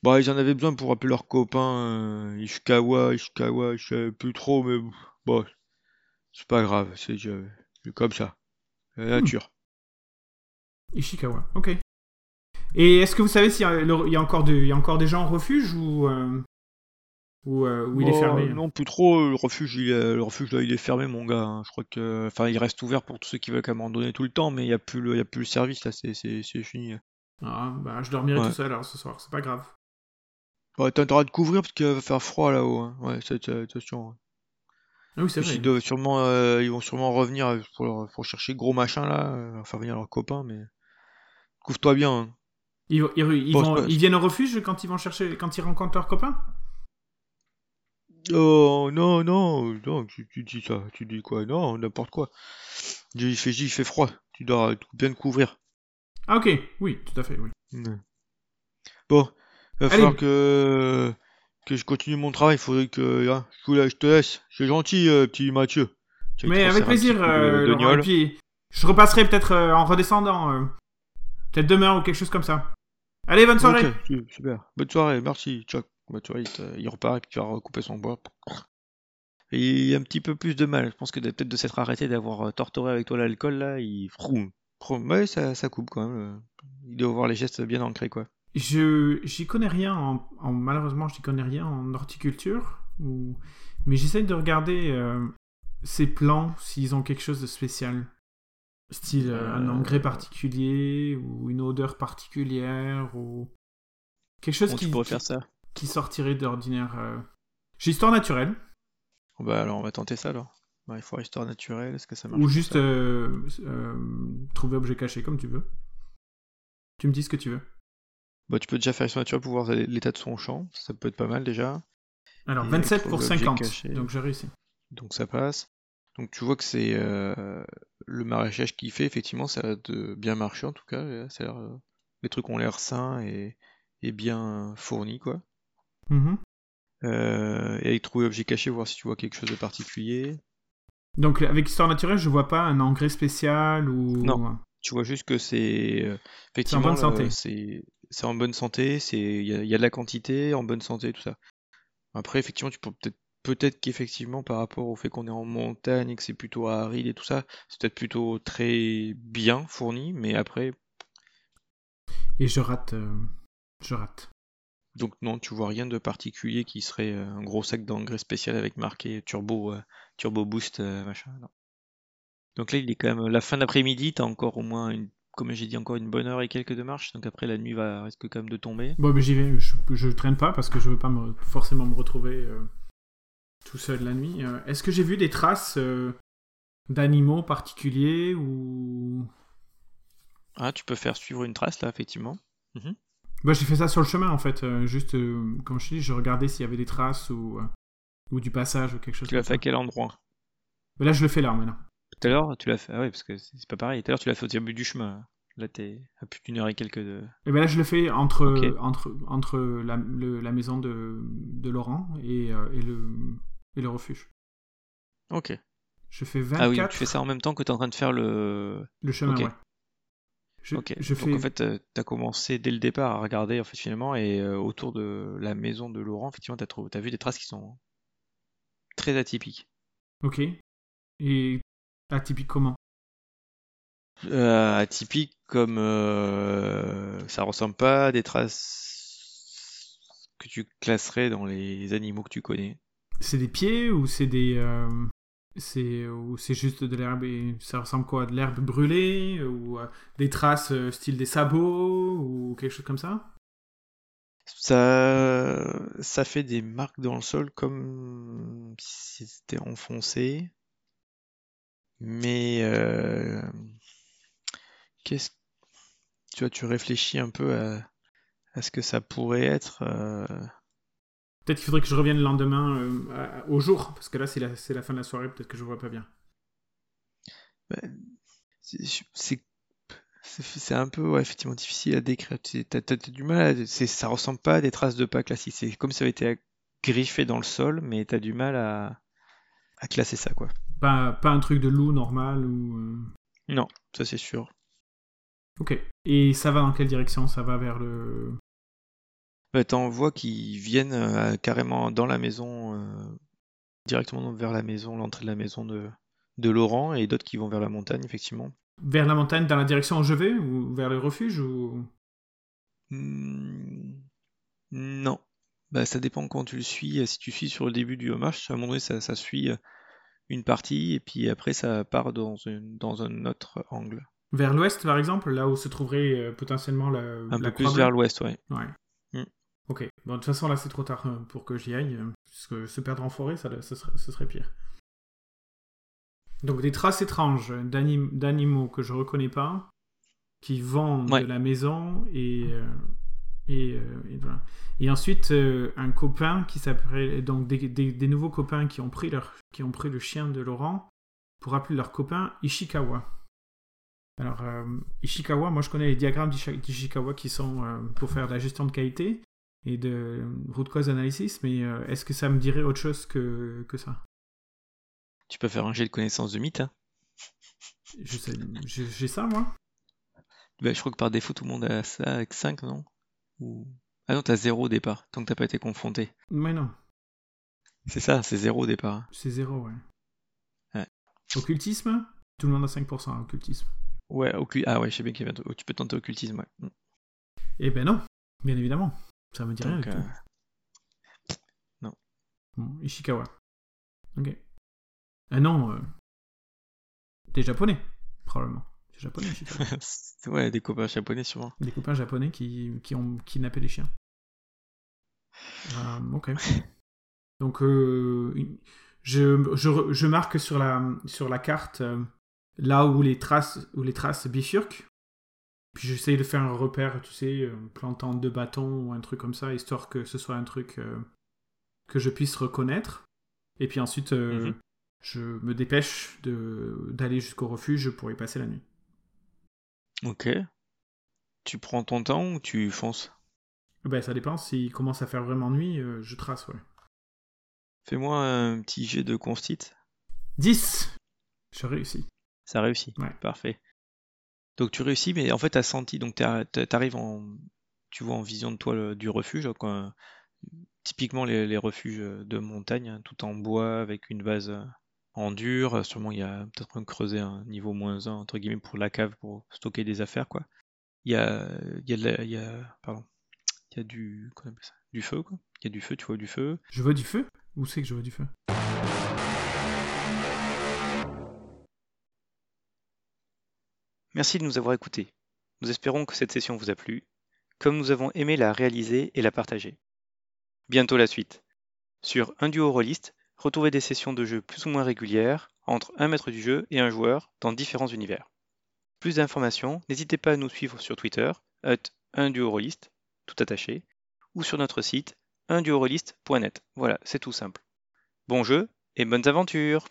Bah, ils en avaient besoin pour appeler leurs copains. Euh, Ishikawa, Ishikawa, je sais plus trop, mais bon, c'est pas grave, c'est comme ça. La nature. Ishikawa, ok. Et est-ce que vous savez s'il y a encore des gens en refuge ou, euh, ou, euh, ou il est Bah, fermé Non, plus trop. Le refuge, il est, le refuge là, il est fermé, mon gars. hein. Je crois que, enfin, il reste ouvert pour tous ceux qui veulent abandonner tout le temps, mais il y a plus le, il y a plus le service là. C'est, c'est, c'est fini. Ah, bah, je dormirai Ouais. tout seul alors ce soir, c'est pas grave. Ouais, t'as intérêt de couvrir parce qu'il va faire froid là-haut. hein. Ouais, c'est, c'est- attention. Ah oui, c'est vrai. Ils doivent sûrement, euh, ils vont sûrement revenir euh, pour, leur- pour chercher gros machin là, euh, faire venir leurs copains, mais couvre-toi bien. hein. Ils, vont- ils- ils Bon, vont- ils viennent au refuge quand ils vont chercher, quand ils rencontrent leurs copains? Oh non, non, non, tu, tu dis ça, tu dis quoi? Non, n'importe quoi. Il fait, il fait froid. Tu dois bien te couvrir. Ah ok, oui, tout à fait, oui. Bon, il va Allez. falloir que, que je continue mon travail. Il faudrait que hein, je, te laisse. C'est gentil, euh, petit Mathieu. Tu Mais avec plaisir, euh, Laurent. Et puis, je repasserai peut-être euh, en redescendant. euh, peut-être demain ou quelque chose comme ça. Allez, bonne soirée super. Bonne soirée, merci. Ciao. Bah, tu vois, il, te- il repart et puis il va recouper son bois. Et il a un petit peu plus de mal. Je pense que peut-être de s'être arrêté d'avoir euh, torturé avec toi l'alcool là, il froum. froum. Ouais, ça, ça coupe quand même. euh. Il doit avoir les gestes bien ancrés quoi. je j'y connais rien en, en- malheureusement j'y connais rien en horticulture ou mais j'essaie de regarder euh, ces plants s'ils ont quelque chose de spécial style euh, un Euh, engrais particulier ou une odeur particulière ou quelque chose Bon, qui, tu pourrais faire ça? Qui sortirait d'ordinaire euh. j'ai histoire naturelle Bon, Bah alors on va tenter ça alors. Bah, il faut histoire naturelle, est-ce que ça marche ou juste euh, euh, trouver objet caché comme tu veux tu me dis ce que tu veux Bah tu peux déjà faire histoire naturelle pour voir l'état de son champ, ça peut être pas mal déjà. alors Et 27 pour trouver l'objet 50 caché. donc j'ai réussi Donc ça passe. Donc tu vois que c'est euh, le maraîchage qu'il fait, effectivement, ça a de bien marcher en tout cas. ça a les trucs ont l'air sains et, et bien fournis quoi. Mhm. Euh, et avec trouver objet caché, voir si tu vois quelque chose de particulier. Donc avec histoire naturelle, je vois pas un engrais spécial ou Non. Tu vois juste que c'est euh, effectivement santé. c'est en bonne santé, c'est il y a, il y a de la quantité, en bonne santé, tout ça. Après, effectivement, tu peux peut-être peut-être qu'effectivement par rapport au fait qu'on est en montagne et que c'est plutôt aride et tout ça, c'est peut-être plutôt très bien fourni, mais après, et je rate euh, je rate. Donc non, tu vois rien de particulier qui serait euh, un gros sac d'engrais spécial avec marqué Turbo euh, Turbo Boost euh, machin. non. Donc là, il est quand même la fin d'après-midi, t'as encore au moins une comme j'ai dit encore une bonne heure et quelques de marche, donc après la nuit va risque quand même de tomber. Bon, ben j'y vais. Je, je traîne pas parce que je veux pas me, forcément me retrouver euh, tout seul la nuit. Est-ce que j'ai vu des traces d'animaux particuliers ou? Ah, tu peux faire suivre une trace là, effectivement. Bah, j'ai fait ça sur le chemin en fait. euh, juste, euh, comme je dis, je regardais s'il y avait des traces ou, euh, ou du passage ou quelque chose Tu l'as fait à quel endroit? Mais là, je le fais là maintenant. Tout à l'heure, tu l'as fait. Ah ouais, parce que c'est pas pareil. Tout à l'heure, tu l'as fait au début du chemin. Là, t'es à plus d'une heure et quelques de. Et ben là, je le fais entre, entre, entre la, le- la maison de, de Laurent et, euh, et, le, et le refuge. Ok. Je fais 24 Ah oui, tu fais ça en même temps que tu es en train de faire le. le chemin, ouais. Je, Ok. je Donc fais... en fait, tu as commencé dès le départ à regarder en fait finalement et euh, autour de la maison de Laurent, effectivement, t'as trouvé, t'as vu des traces qui sont très atypiques. Ok. Et atypique comment? Euh, atypiques comme euh, ça ressemble pas à des traces que tu classerais dans les animaux que tu connais. C'est des pieds ou c'est des... c'est ou c'est juste de l'herbe et ça ressemble quoi de l'herbe brûlée ou euh, des traces euh, style des sabots ou quelque chose comme ça? Ça, ça fait des marques dans le sol comme si c'était enfoncé. Mais euh, qu'est-ce tu tu réfléchis un peu à ce que ça pourrait être. Peut-être qu'il faudrait que je revienne le lendemain euh, au jour parce que là c'est la, fin de la soirée peut-être que je vois pas bien. c'est un peu ouais, effectivement difficile à décrire. T'as, du mal. À, ça ressemble pas à des traces de pas classiques. C'est comme si ça avait été griffé dans le sol, mais t'as du mal à, à classer ça quoi. Pas, pas un truc de loup normal ou... euh, Non, ça c'est sûr. Ok. Et ça va dans quelle direction? Ça va vers le... Bah, t'en vois qui viennent euh, carrément dans la maison, euh, directement vers la maison, l'entrée de la maison de, de Laurent, et d'autres qui vont vers la montagne, effectivement. Vers la montagne, dans la direction où je vais Ou vers le refuge ou... Hmm, non. Bah, ça dépend quand tu le suis. Si tu suis sur le début du marche, à un moment donné, ça, ça suit euh, une partie, et puis après, ça part dans, une, dans un autre angle. Vers l'ouest, par exemple, là où se trouverait euh, potentiellement la, Un la peu plus vers l'ouest, ouais. Ouais. Ok. Bon, de toute façon, là, c'est trop tard euh, pour que j'y aille. euh, Parce que se perdre en forêt, ça, ce, serait, ce serait pire. Donc, des traces étranges d'anim- d'animaux que je reconnais pas, qui vont Ouais. de la maison et. euh, et, euh, et voilà. Et ensuite, euh, un copain qui s'appelle. Donc, des, des- des nouveaux copains qui ont, pris leur, qui ont pris le chien de Laurent pour appeler leur copain Ishikawa. Alors, Ishikawa, moi je connais les diagrammes d'Ishi- d'Ishikawa qui sont pour faire de la gestion de qualité et de root cause analysis, mais euh, est-ce que ça me dirait autre chose que, que ça? Tu peux faire un jet de connaissance de mythe. hein. J'ai ça moi Bah, je crois que par défaut, tout le monde a ça avec 5, non? Ou... Ah non, t'as 0 au départ, tant que t'as pas été confronté. Mais non, C'est ça, c'est 0 au départ. hein. c'est zéro, ouais. Ouais. Occultisme? Tout le monde a 5% en occultisme. Ouais, occu- ah ouais, je sais bien qu'il y avait truc- Tu peux tenter occultisme, ouais. Mm. Eh ben non, Bien évidemment. Ça me dit rien Donc, euh, non. Bon, Ishikawa. Ok. Ah non. euh, Des japonais, probablement. Des japonais, Ishikawa. ouais, des copains japonais sûrement. Des copains japonais qui, qui ont kidnappé les chiens. Euh, ok. Donc, euh, je, je, je marque sur la, sur la carte là où les traces, où les traces bifurquent. Puis j'essaye de faire un repère, tu sais, euh, plantant deux bâtons ou un truc comme ça, histoire que ce soit un truc euh, que je puisse reconnaître. Et puis ensuite, euh, Mhm. je me dépêche de- d'aller jusqu'au refuge pour y passer la nuit. Ok. Tu prends ton temps ou tu fonces? Ben, ça dépend. S'il commence à faire vraiment nuit, euh, je trace, ouais. Fais-moi un petit jet de constit. 10 Je réussis. Ça réussit. Ouais. Parfait. Donc tu réussis, mais en fait t'as senti, donc t'as- t'arrives en, tu vois en vision de toi du refuge, euh, typiquement les, refuges de montagne, hein, tout en bois avec une base en dur. Sûrement il y a peut-être un creuset un niveau moins 1 entre guillemets pour la cave pour stocker des affaires quoi. Il y a, y y a, du, du feu quoi. Il y a du feu, tu vois du feu. Je vois du feu? Où c'est que je vois du feu? Merci de nous avoir écoutés. Nous espérons que cette session vous a plu, comme nous avons aimé la réaliser et la partager. Bientôt la suite. Sur un duo retrouvez des sessions de jeu plus ou moins régulières entre un maître du jeu et un joueur dans différents univers. Plus d'informations, n'hésitez pas à nous suivre sur Twitter, at un duo rôliste, tout attaché, ou sur notre site unduoroliste.net. Voilà, c'est tout simple. Bon jeu et bonnes aventures